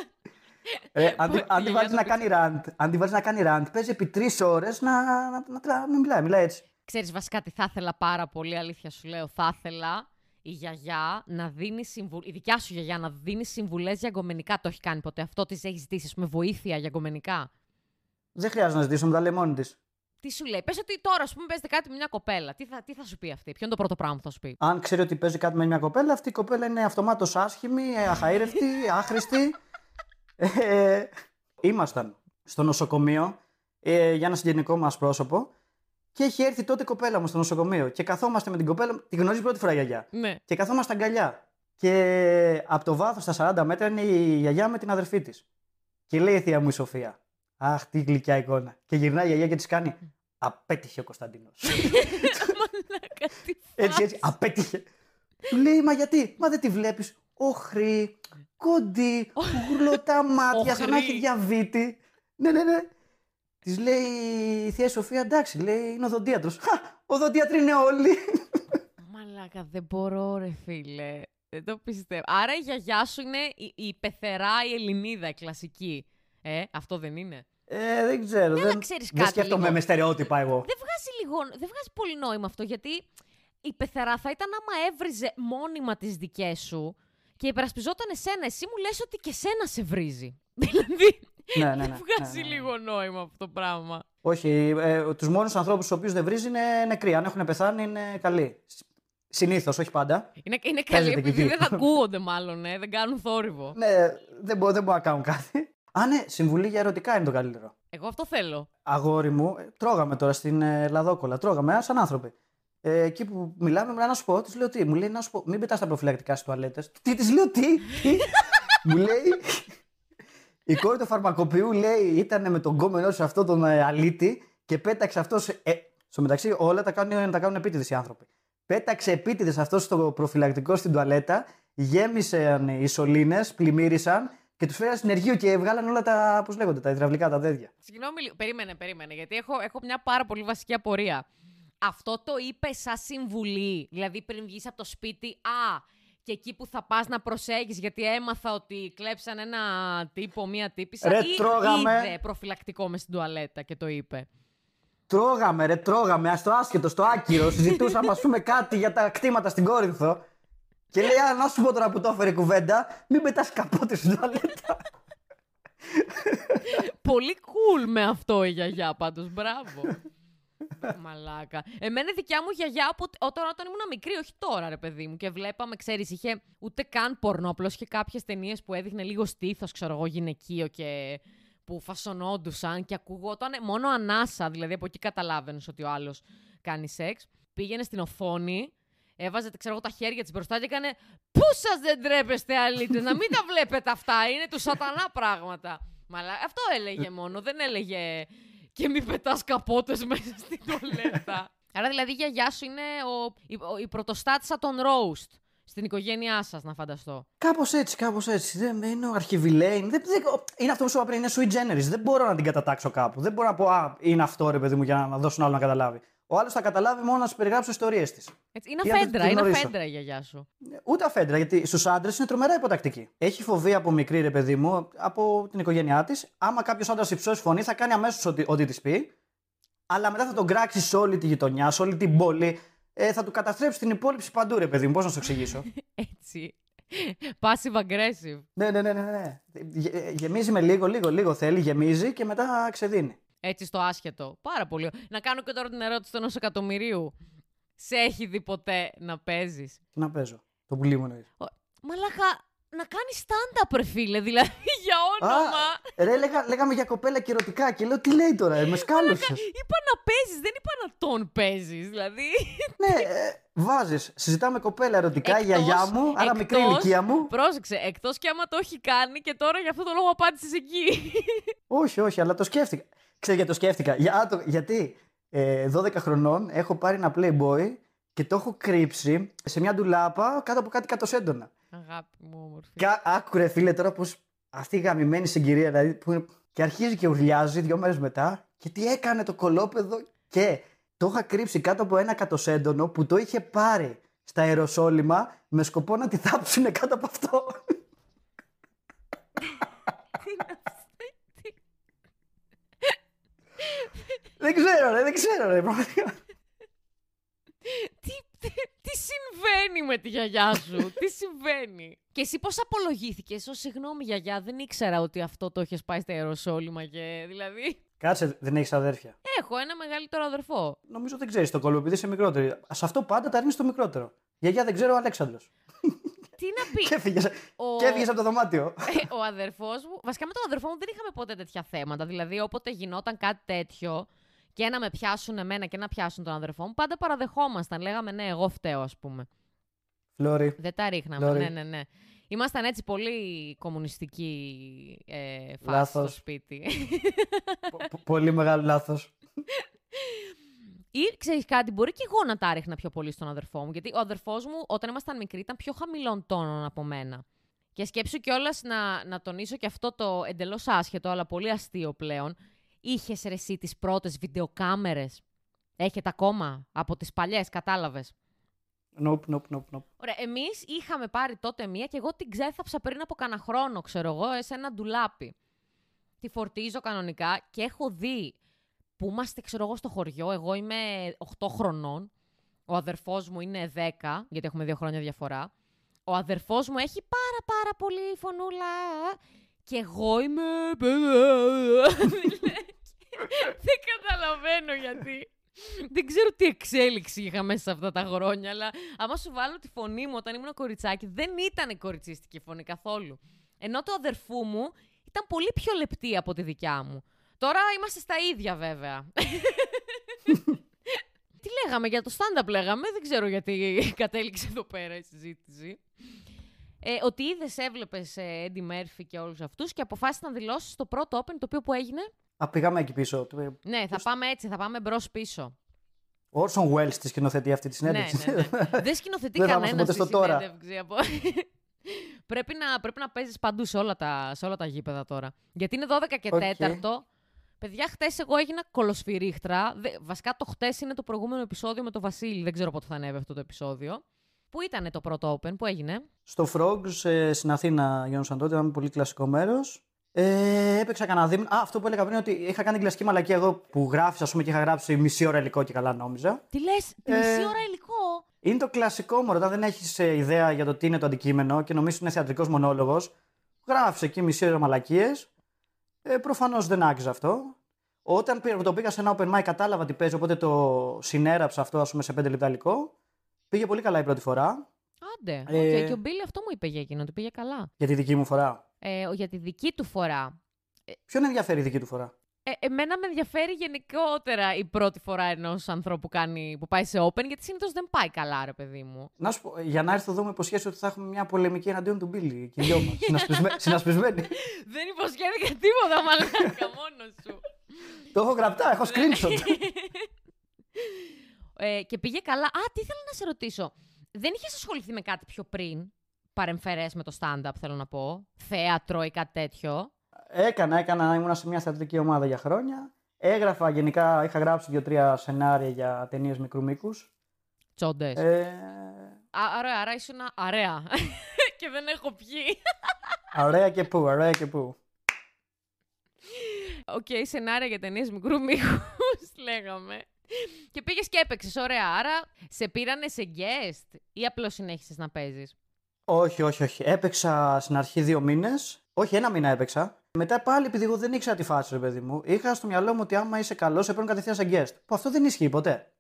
Ε, αν, τη- Που- αν η τη γιαγιά βάλεις του να πει- κάνει rant, αν τη βάλεις να κάνει rant, παίζει επί τρεις ώρες να, να, να, να, να μιλάει, μιλάει έτσι. Ξέρεις βασικά τι θα ήθελα πάρα πολύ, αλήθεια σου λέω. Θα ήθελα η γιαγιά να δίνει συμβουλές, η δικιά σου γιαγιά να δίνει συμβουλές για γκομενικά. Το έχει κάνει ποτέ αυτό, της έχει ζητήσει, με βοήθεια για γκομενικά. Δεν χρειάζεται να ζητήσω, μου τα λέει μόνη τη. Τι σου λέει, πες ότι τώρα, α πούμε, παίζετε κάτι με μια κοπέλα. Τι θα, τι θα σου πει αυτή, ποιο είναι το πρώτο πράγμα που θα σου πει. Αν ξέρει ότι παίζει κάτι με μια κοπέλα, αυτή η κοπέλα είναι αυτομάτω άσχημη, ε, αχαήρευτη, άχρηστη. Ε, ήμασταν στο νοσοκομείο ε, για ένα συγγενικό μα πρόσωπο και έχει έρθει τότε η κοπέλα μου στο νοσοκομείο. Και καθόμαστε με την κοπέλα, τη γνωρίζει πρώτη φορά η γιαγιά. Ναι. Και καθόμαστε αγκαλιά. Και από το βάθος στα 40 μέτρα είναι η γιαγιά με την αδερφή της. Και λέει η θεία μου η Σοφία. Αχ, τι γλυκιά εικόνα. Και γυρνάει η γιαγιά και της κάνει. Απέτυχε ο Κωνσταντίνος. Μαλάκα, τι έτσι, έτσι, απέτυχε. Του λέει, Μα γιατί, Μα δεν τη βλέπεις. Όχρη, κοντή, γουρλωτά μάτια, σαν να Οχρή. έχει διαβήτη. Ναι, ναι, ναι. Της λέει η θεία Σοφία, εντάξει, λέει, είναι οδοντίατρο. Οδοντίατροι είναι όλοι. Μαλάκα, δεν μπορώ, ρε φίλε. Δεν το πιστεύω. Άρα η γιαγιά σου είναι η, η πεθερά, η Ελληνίδα, η κλασική. Ε, αυτό δεν είναι; Ε, δεν ξέρω. Ναι, αλλά δεν, ξέρεις δεν κάτι σκέφτομαι λίγο. με στερεότυπα εγώ. Δεν βγάζει, λίγο, δεν βγάζει πολύ νόημα αυτό, γιατί η πεθερά θα ήταν άμα έβριζε μόνιμα τις δικές σου και υπερασπιζόταν εσένα. Εσύ μου λες ότι και σένα σε βρίζει. Δηλαδή, ναι, ναι, ναι, δεν ναι, βγάζει ναι, ναι. λίγο νόημα αυτό το πράγμα. Όχι, ε, τους μόνους ανθρώπους του οποίους δεν βρίζει είναι νεκροί. Αν έχουν πεθάνει είναι καλοί. Συνήθως, όχι πάντα. Είναι, είναι καλή Παίζεται και επειδή εκεί. δεν ακούγονται μάλλον, ε, δεν κάνουν θόρυβο. Ναι, δεν μπορούν δεν μπορώ να κάνουν κάτι. Α, ναι, συμβουλή για ερωτικά είναι το καλύτερο. Εγώ αυτό θέλω. Αγόρι μου, ε, τρώγαμε τώρα στην ε, Λαδόκολα. Τρώγαμε, ε, σαν άνθρωποι. Ε, εκεί που μιλάμε, μου λέει να σου πω, της λέω τι. Μου λέει να σου πω, μην πετάς τα προφυλακτικά στις τουαλέτες. Τι, της λέω τι. τι; μου λέει. Η κόρη του φαρμακοποιού λέει ήταν με τον κόμενό σε αυτό τον ε, αλήτη και πέταξε αυτός. Ε, στο μεταξύ, όλα τα κάνουν, τα κάνουν επίτηδες οι άνθρωποι. Πέταξε επίτηδες αυτός στο προφυλακτικό στην τουαλέτα, γέμισαν οι σωλήνε, πλημμύρισαν και τους φέραν συνεργείο και βγάλαν όλα τα, πώς λέγονται, τα υδραυλικά, τα δέντια. Συγγνώμη, λίγο. περίμενε, περίμενε, γιατί έχω, έχω μια πάρα πολύ βασική απορία. Αυτό το είπε σαν συμβουλή, δηλαδή πριν βγεις από το σπίτι, α, και εκεί που θα πας να προσέχεις γιατί έμαθα ότι κλέψαν ένα τύπο, μία τύπησα Ρε, ή τρώγαμε. είδε προφυλακτικό μες στην τουαλέτα και το είπε. Τρώγαμε, ρε, τρώγαμε, στο άσχετο, στο άκυρο. Συζητούσαμε, ας πούμε, κάτι για τα κτήματα στην Κόρινθο. Και λέει, Α, να σου πω τώρα που το έφερε η κουβέντα, μην πετάς καπότε στην τουαλέτα. Πολύ cool με αυτό η γιαγιά πάντως, μπράβο. Μαλάκα. Εμένα η δικιά μου γιαγιά από, όταν, όταν ήμουν μικρή, όχι τώρα ρε παιδί μου, και βλέπαμε, ξέρεις, είχε ούτε καν πορνό, απλώς είχε κάποιες ταινίες που έδειχνε λίγο στήθος, ξέρω εγώ, γυναικείο και που φασωνόντουσαν και ακουγόταν μόνο ανάσα, δηλαδή από εκεί καταλάβαινες ότι ο άλλος κάνει σεξ. Πήγαινε στην οθόνη, έβαζε ξέρω εγώ, τα χέρια της μπροστά και έκανε «Πού σας δεν τρέπεστε αλήτες, να μην τα βλέπετε αυτά, είναι του σατανά πράγματα». Μαλά, αυτό έλεγε μόνο, δεν έλεγε και μη πετάς καπότες μέσα στην τολέτα. Άρα δηλαδή η γιαγιά σου είναι ο, η, ο- η πρωτοστάτησα των roast στην οικογένειά σας, να φανταστώ. Κάπως έτσι, κάπως έτσι. Δεν, είναι ο αρχιβιλέιν. Δεν, δεν, είναι αυτό που σου είπα πριν, είναι sui generis. Δεν μπορώ να την κατατάξω κάπου. Δεν μπορώ να πω, Α, είναι αυτό ρε παιδί μου, για να δώσουν άλλο να καταλάβει. Ο άλλος θα καταλάβει μόνο να σου περιγράψει ιστορίες της. Έτσι, είναι Ή αν δεν αφέντρα, τη είναι γνωρίσω. αφέντρα η γιαγιά σου. Ούτε αφέντρα, γιατί στους άντρες είναι τρομερά υποτακτική. Έχει φοβία από μικρή, ρε παιδί μου, από την οικογένειά της. Άμα κάποιος άντρας υψώσει φωνή, θα κάνει αμέσως ό,τι, ό,τι της πει. Αλλά μετά θα τον κράξει σε όλη τη γειτονιά, σε όλη την πόλη. Ε, θα του καταστρέψει την υπόλοιψη παντού, ρε παιδί μου. Πώς να σου το εξηγήσω; Έτσι. Passive aggressive. ναι, ναι, ναι, ναι. ναι. Γε- γεμίζει με λίγο, λίγο, λίγο θέλει, γεμίζει και μετά ξεδίνει. Έτσι στο άσχετο. Πάρα πολύ. Να κάνω και τώρα την ερώτηση ενό εκατομμυρίου. Σε έχει δει ποτέ να παίζεις; Τι να παίζω. Το πουλί μου εννοείς. Μαλάκα, να κάνεις stand-up, ρε φίλε, δηλαδή για όνομα. Ρε, λέγα, λέγαμε για κοπέλα και ερωτικά και λέω τι λέει τώρα, ε, με σκάλωσες. Είπα να παίζεις, δεν είπα να τον παίζεις. Δηλαδή. ναι, ε, βάζεις. Συζητάμε κοπέλα ερωτικά, η Εκτός- γιαγιά μου, άρα μικρή εκτός- ηλικία μου. Πρόσεξε, εκτός και άμα το έχει κάνει και τώρα για αυτό το λόγο απάντησες εκεί. Όχι, όχι, αλλά το σκέφτηκα. Ξέρετε γιατί το σκέφτηκα. Για, α, το- γιατί ε, 12 χρονών έχω πάρει ένα Playboy και το έχω κρύψει σε μια ντουλάπα κάτω από κάτι κατοσέντονα. Αγάπη μου, όμορφη. Και α- άκου ρε φίλε τώρα πως αυτή η γαμημένη συγκυρία δηλαδή που είναι... και αρχίζει και ουρλιάζει δύο μέρες μετά και τι έκανε το κολόπεδο και το είχα κρύψει κάτω από ένα κατοσέντονο που το είχε πάρει στα αεροσόλυμα με σκοπό να τη θάψουνε κάτω από αυτό; Δεν ξέρω ρε, δεν ξέρω ρε. πραγματικά. τι, τι, τι συμβαίνει με τη γιαγιά σου, τι συμβαίνει; Και εσύ πώς απολογήθηκες, Ω συγγνώμη γιαγιά, δεν ήξερα ότι αυτό το έχεις πάει στα αεροσόλυμα και δηλαδή... Κάτσε, δεν έχεις αδέρφια. Έχω ένα μεγαλύτερο αδερφό. Νομίζω δεν ξέρεις το κόλλο επειδή είσαι μικρότερη. Σε αυτό πάντα τα ρίχνει το μικρότερο. Γιαγιά δεν ξέρω ο Αλέξανδρος. Τι να πει; Και έφυγες Ο- και έφυγες από το δωμάτιο. Ε, ο αδερφός μου. Βασικά με τον αδερφό μου δεν είχαμε ποτέ τέτοια θέματα. Δηλαδή, όποτε γινόταν κάτι τέτοιο και να με πιάσουν εμένα και να πιάσουν τον αδερφό μου, πάντα παραδεχόμασταν. Λέγαμε ναι, εγώ φταίω, ας πούμε. Φλόρι. Δεν τα ρίχναμε. Λόρι. Ναι, ναι, ναι. Ήμασταν έτσι πολύ κομμουνιστική ε, φάση στο Λάθος. σπίτι. Πο- πο- Πολύ μεγάλο λάθος. Ή ξέρεις κάτι, μπορεί και εγώ να τα ρίχνα πιο πολύ στον αδερφό μου. Γιατί ο αδερφός μου, όταν ήμασταν μικροί, ήταν πιο χαμηλών τόνων από μένα. Και σκέψου κιόλας να, να τονίσω και αυτό το εντελώς άσχετο, αλλά πολύ αστείο πλέον. Είχες ρε εσύ τις πρώτες βιντεοκάμερες; Έχετε ακόμα από τις παλιές, κατάλαβες; Nope, nope, nope, nope. Ωραία, εμείς είχαμε πάρει τότε μία και εγώ την ξέθαψα πριν από κάνα χρόνο, ξέρω εγώ, σε ένα ντουλάπι. Τη φορτίζω κανονικά και έχω δει που είμαστε, ξέρω εγώ, στο χωριό. Εγώ είμαι 8 χρονών. Ο αδερφός μου είναι 10, γιατί έχουμε δύο χρόνια διαφορά. Ο αδερφός μου έχει πάρα πάρα πολύ φωνούλα. Και εγώ είμαι... Δεν καταλαβαίνω γιατί. Δεν ξέρω τι εξέλιξη είχα μέσα σε αυτά τα χρόνια, αλλά άμα σου βάλω τη φωνή μου όταν ήμουν κοριτσάκι, δεν ήταν κοριτσίστικη φωνή καθόλου. Ενώ το αδερφού μου ήταν πολύ πιο λεπτή από τη δικιά μου. Τώρα είμαστε στα ίδια βέβαια. τι λέγαμε για το stand-up λέγαμε, δεν ξέρω γιατί κατέληξε εδώ πέρα η συζήτηση. Ε, ότι είδες, έβλεπες Έντι Μέρφυ και όλους αυτούς και αποφάσισες να δηλώσεις το πρώτο open το οποίο που έγινε; Α, πήγαμε εκεί πίσω. Το- Ναι, θα πάμε έτσι, θα πάμε μπρος πίσω. Ο Όρσον Welles τη σκηνοθετεί αυτή τη ναι, συνέντευξη. ναι, ναι. Δεν σκηνοθετεί Δεν θα είμαστε κανένα ποτέ στη στο τώρα. συνέντευξη. Από... πρέπει να, πρέπει να παίζεις παντού σε όλα, τα, σε όλα τα γήπεδα τώρα. Γιατί είναι 12 και Οκ. 4. Παιδιά, χτες εγώ έγινα κωλοσφυρίχτρα. Δε- βασικά το χτες είναι το προηγούμενο επεισόδιο με το Βασίλη. Δεν ξέρω πότε θα ανέβει αυτό το επεισόδιο. Πού ήταν το πρώτο Open, πού έγινε; Στο Frogs ε, στην Αθήνα γίνονταν τότε, ήταν πολύ κλασικό μέρος. Ε, έπαιξα κανένα δίμηνο. Α, αυτό που έλεγα πριν ότι είχα κάνει κλασική μαλακία εγώ που γράφεις, ας πούμε, και είχα γράψει μισή ώρα υλικό και καλά νόμιζα. Τι λες, τη Ε, μισή ώρα υλικό; Είναι το κλασικό μόνο όταν δεν έχεις ιδέα για το τι είναι το αντικείμενο και νομίζεις ότι είναι θεατρικός μονόλογος. Γράφεις εκεί μισή ώρα μαλακίες. Ε, Προφανώς δεν άξιζε αυτό. Όταν πήρα- το πήγα σε ένα open mic, κατάλαβα τι παίζει, οπότε το συνέραψα αυτό ας πούμε, σε 5 λεπτά υλικό. Πήγε πολύ καλά η πρώτη φορά. Άντε. οκ, ε, Και ο Billy αυτό μου είπε για εκείνο, ότι πήγε καλά. Για τη δική μου φορά. Ε, ο- για τη δική του φορά. Ποιον ενδιαφέρει η δική του φορά; Ε, εμένα με ενδιαφέρει γενικότερα η πρώτη φορά ενός ανθρώπου που, κάνει, που πάει σε open, γιατί συνήθως δεν πάει καλά, ρε παιδί μου. Να σου πω, για να έρθω εδώ με υποσχέσεις ότι θα έχουμε μια πολεμική εναντίον του Μπίλι και οι δυο μα. Συνασπισμένοι. δεν υποσχέθηκα τίποτα, μαλάκα, μόνος σου. το έχω γραπτά, έχω screenshot. ε, και πήγε καλά. Α, τι ήθελα να σε ρωτήσω. Δεν είχες ασχοληθεί με κάτι πιο πριν, παρεμφερές με το stand-up, θέλω να πω. Θέατρο ή κάτι τέτοιο; έκανα, έκανα, ήμουνα σε μια θεατρική ομάδα για χρόνια. Έγραφα γενικά, είχα γράψει δύο-τρία σενάρια για ταινίες μικρού μήκους. Τσόντες. Ε, Άρα, άρα ήσουν αρέα. και δεν έχω πιει. ωραία και πού, ωραία και πού. Οκ, σενάρια για ταινίες μικρού μήκους, λέγαμε. Και πήγες και έπαιξες, ωραία. Άρα σε πήρανε σε guest ή απλώς συνέχισες να παίζεις; Όχι, όχι, όχι. Έπαιξα στην αρχή δύο μήνες. Όχι, ένα μήνα έπαιξα. Μετά πάλι επειδή εγώ δεν ήξερα τη φάση, ρε παιδί μου, είχα στο μυαλό μου ότι άμα είσαι καλός, σε παίρνουν κατευθείαν σε guest. Που αυτό δεν ισχύει ποτέ.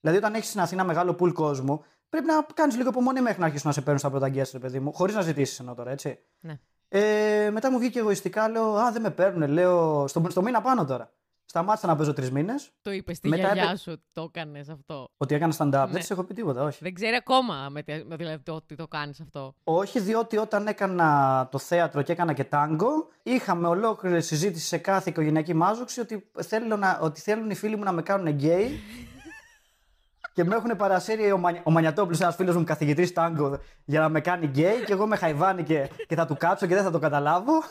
Δηλαδή, όταν έχεις στην Αθήνα μεγάλο pool κόσμου, πρέπει να κάνεις λίγο υπομονή μέχρι να αρχίσουν να σε παίρνουν στα πρώτα guest, ρε παιδί μου, χωρίς να ζητήσεις ενώ τώρα, έτσι. Ναι. Ε, μετά μου βγήκε εγωιστικά, λέω Α, δεν με παίρνουν, λέω στο, στο μήνα πάνω τώρα. Σταμάτησα να παίζω τρεις μήνες. Το είπες στη Μετά γιαγιά έπαι- σου ότι το έκανες αυτό. Ότι έκανα stand-up. Ναι. Δεν της έχω πει τίποτα, όχι. Δεν ξέρει ακόμα με, τι- με δηλαδή το ότι το κάνεις αυτό. Όχι, διότι όταν έκανα το θέατρο και έκανα και τάγκο, είχαμε ολόκληρη συζήτηση σε κάθε οικογενειακή μάζοξη ότι, θέλω να, ότι θέλουν οι φίλοι μου να με κάνουν γκέι. και με έχουν παρασύρει ο, Μανι, ο Μανιατόπουλος, ένας φίλος μου καθηγητής τάγκο, για να με κάνει γκέι και εγώ 'μαι χαϊβάνι και, και θα του κάτσω και δεν θα το καταλάβω.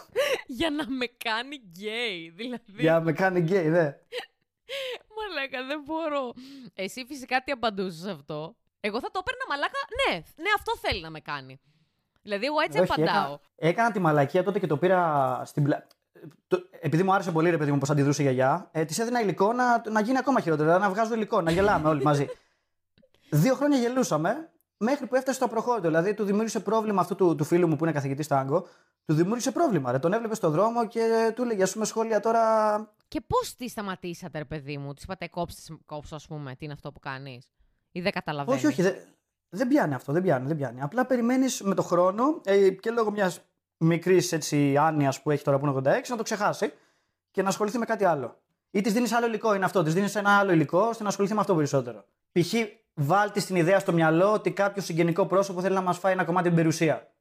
Για να με κάνει γκέι, δηλαδή. για να με κάνει γκέι, ναι. Μαλάκα, δεν μπορώ. Εσύ φυσικά τι απαντούσες αυτό. Εγώ θα το έπαιρνα μαλάκα. Ναι, ναι, αυτό θέλει να με κάνει. Δηλαδή, εγώ έτσι Όχι, απαντάω. Έκανα, έκανα τη μαλακία τότε και το πήρα στην πλα... το- επειδή μου άρεσε πολύ ρε παιδί μου πώς αντιδρούσε η γιαγιά, ε, της έδινα υλικό να, να γίνει ακόμα χειρότερο. δηλαδή Να βγάζω υλικό, να γελάμε όλοι μαζί. Δύο χρόνια γελούσαμε μέχρι που έφτασε στο προχώρητο. Δηλαδή του δημιούργησε πρόβλημα αυτού του, του φίλου μου που είναι καθηγητής τάγκο. Του δημιούργησε πρόβλημα. Ρε. Τον έβλεπε στον δρόμο και του έλεγε: Α πούμε, σχόλια τώρα. Και πώς τη σταματήσατε, ρε παιδί μου, της είπατε κόψτε, κόψω, ας πούμε, τι είναι αυτό που κάνεις; Ή δεν καταλαβαίνεις; Όχι, όχι, δεν, δεν πιάνει αυτό, δεν πιάνει, δεν πιάνει. Απλά περιμένεις με το χρόνο ε, και λόγω μιας μικρής άνοια που έχει τώρα που είναι 86 να το ξεχάσει και να ασχοληθεί με κάτι άλλο. Ή της δίνεις άλλο υλικό, είναι αυτό. Της δίνεις ένα άλλο υλικό ώστε να ασχοληθεί με αυτό περισσότερο. Π.χ. βάλτε την ιδέα στο μυαλό ότι κάποιος συγγενικό πρόσωπο θέλει να μας φάει ένα κομμάτι την περιουσία.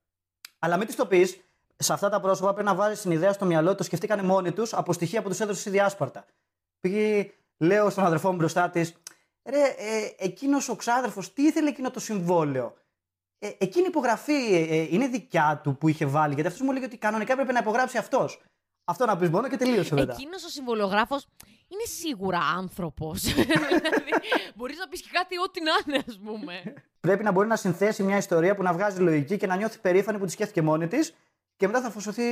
Αλλά μην της το πεις, σε αυτά τα πρόσωπα πρέπει να βάλεις την ιδέα στο μυαλό ότι το σκεφτήκανε μόνοι τους από στοιχεία που τους έδωσες η διάσπαρτα. Π.χ. λέω στον αδερφό μου μπροστά της, ρε, ε, εκείνος ο ξάδερφος, τι ήθελε εκείνο το συμβόλαιο; Ε, εκείνη η υπογραφή ε, ε, είναι δικιά του που είχε βάλει, γιατί αυτός μου λέει ότι κανονικά έπρεπε να υπογράψει αυτός. Αυτό να πεις μόνο και τελείωσε μετά. Εκείνος ο συμβολογράφος είναι σίγουρα άνθρωπος. δηλαδή, μπορείς να πεις και κάτι ό,τι να είναι, ας πούμε. Πρέπει να μπορεί να συνθέσει μια ιστορία που να βγάζει λογική και να νιώθει περήφανη που τη σκέφτηκε μόνη της και μετά θα φωσωθεί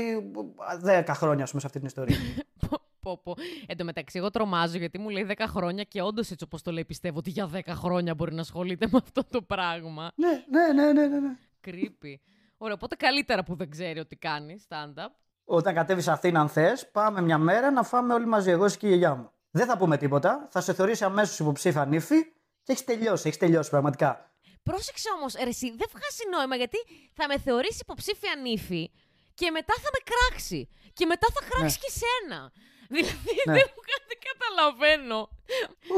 10 χρόνια, ας πούμε, σε αυτή την ιστορία. πω, πω, πω. Εν τω μεταξύ, εγώ τρομάζω γιατί μου λέει 10 χρόνια και όντως έτσι όπως το λέει, πιστεύω ότι για 10 χρόνια μπορεί να ασχολείται με αυτό το πράγμα. ναι, ναι, ναι, ναι, ναι, ναι. Creepy. Ωραία, οπότε καλύτερα που δεν ξέρει ότι κάνει stand-up. Όταν κατέβεις Αθήνα, αν θες, πάμε μια μέρα να φάμε όλοι μαζί, εγώ εσύ και η γιαγιά μου. Δεν θα πούμε τίποτα, θα σε θεωρήσει αμέσως υποψήφια νύφη και έχεις τελειώσει, έχεις τελειώσει πραγματικά. Πρόσεξε όμως, εσύ δεν βγάζει νόημα γιατί θα με θεωρήσει υποψήφια νύφη και μετά θα με κράξει. Και μετά θα κράξει και σένα. Δηλαδή Ναι. δεν, μου- δεν καταλαβαίνω.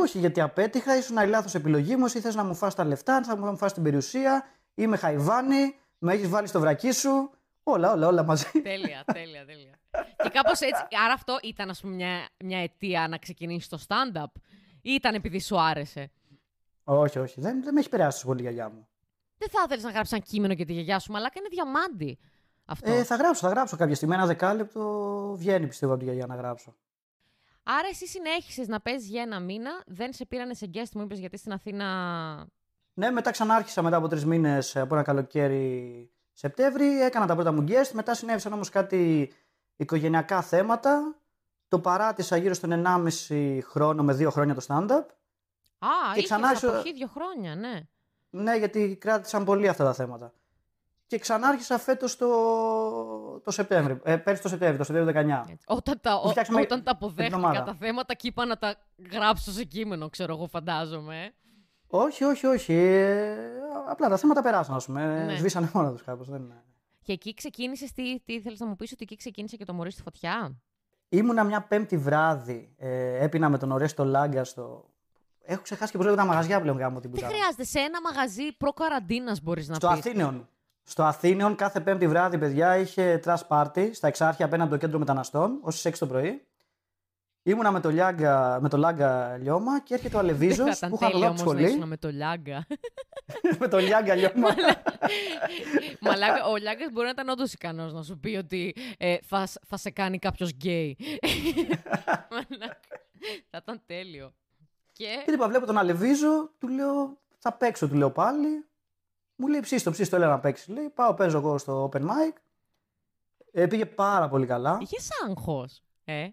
Όχι, γιατί απέτυχα, ήσουν η λάθος επιλογή μου, ή θες να μου φας τα λεφτά, θα μου φας την περιουσία, ή με χαϊβάνι, με έχεις βάλει στο βρακί σου. Όλα, όλα, όλα μαζί. τέλεια, τέλεια, τέλεια. Και κάπως έτσι. Άρα αυτό ήταν, ας πούμε, μια, μια αιτία να ξεκινήσεις το stand-up, ή ήταν επειδή σου άρεσε; Όχι, όχι. Δεν, δεν με έχει περάσει τόσο πολύ η γιαγιά μου. Δεν θα ήθελε να γράψεις ένα κείμενο για τη γιαγιά σου, μαλάκα είναι διαμάντι. Αυτό. Ε, θα γράψω, θα γράψω κάποια στιγμή. Ένα δεκάλεπτο βγαίνει πιστεύω από τη γιαγιά να γράψω. Άρα εσύ συνέχισες να παίζεις για ένα μήνα, δεν σε πήρανε σε guest, μου είπες γιατί στην Αθήνα. Ναι, μετά ξανάρχισα μετά από τρεις μήνες από ένα καλοκαίρι Σεπτέμβρη. Έκανα τα πρώτα μου guest. Μετά συνέβησαν όμως κάτι οικογενειακά θέματα. Το παράτησα γύρω στον 1,5 χρόνο με 2 χρόνια το stand-up. Α, Και είχες ξανά σου- αποχή δύο χρόνια, ναι. Ναι, γιατί κράτησαν πολύ αυτά τα θέματα. Και ξανάρχισα φέτος το, το Σεπτέμβρη. Ε, πέρσι το Σεπτέμβρη, το Σεπτέμβριο 19. Έτσι. Όταν τα, Μου ο- φτιάξαμε όταν τα αποδέχτηκα εβδομάδα. τα θέματα και είπα να τα γράψω σε κείμενο, ξέρω εγώ, φαντάζομαι. Ε. Όχι, όχι, όχι. Ε, απλά τα θέματα περάσαν, ας πούμε. Ναι. Σβήσανε μόνο τους κάπως. Δεν... Και εκεί ξεκίνησες, τι, τι ήθελε να μου πεις, ότι εκεί ξεκίνησε και το μωρί στη φωτιά; Ήμουνα μια πέμπτη βράδυ. Ε, έπινα με τον Ορέστο Λάγκα στο. Έχω ξεχάσει και πώς λέγονται τα μαγαζιά πλέον γάμο την Δεν πουτάνα. χρειάζεται, σε ένα μαγαζί προ-καραντίνας μπορείς να Στο πεις. Αθήνεων. Στο Αθήνεων κάθε πέμπτη βράδυ, παιδιά, είχε τρας πάρτι στα εξάρχεια απέναντι από το κέντρο μεταναστών, ως 6 το πρωί. Ήμουνα με το, Λιάγκα, με το Λάγκα Λιώμα και έρχεται ο Αλεβίζος Δεν θα που ήταν είχα τέλειο δω από τη όμως να ήσουν σχολή. με το Λιάγκα. με το Λιάγκα Λιώμα. Μαλάκα, ο Λιάγκας μπορεί να ήταν όντως ικανός να σου πει ότι ε, θα, σ- θα σε κάνει κάποιος γκέι. Μαλάκα. θα ήταν τέλειο. Και Και είπα, βλέπω τον Αλεβίζο, του λέω, θα παίξω, του λέω πάλι. Μου λέει ψήστο, ψήστο, έλεγα να παίξεις. Λέει, πάω, παίζω εγώ στο open mic. Ε, πήγε πάρα πολύ καλά. είχες άγχος. Ε;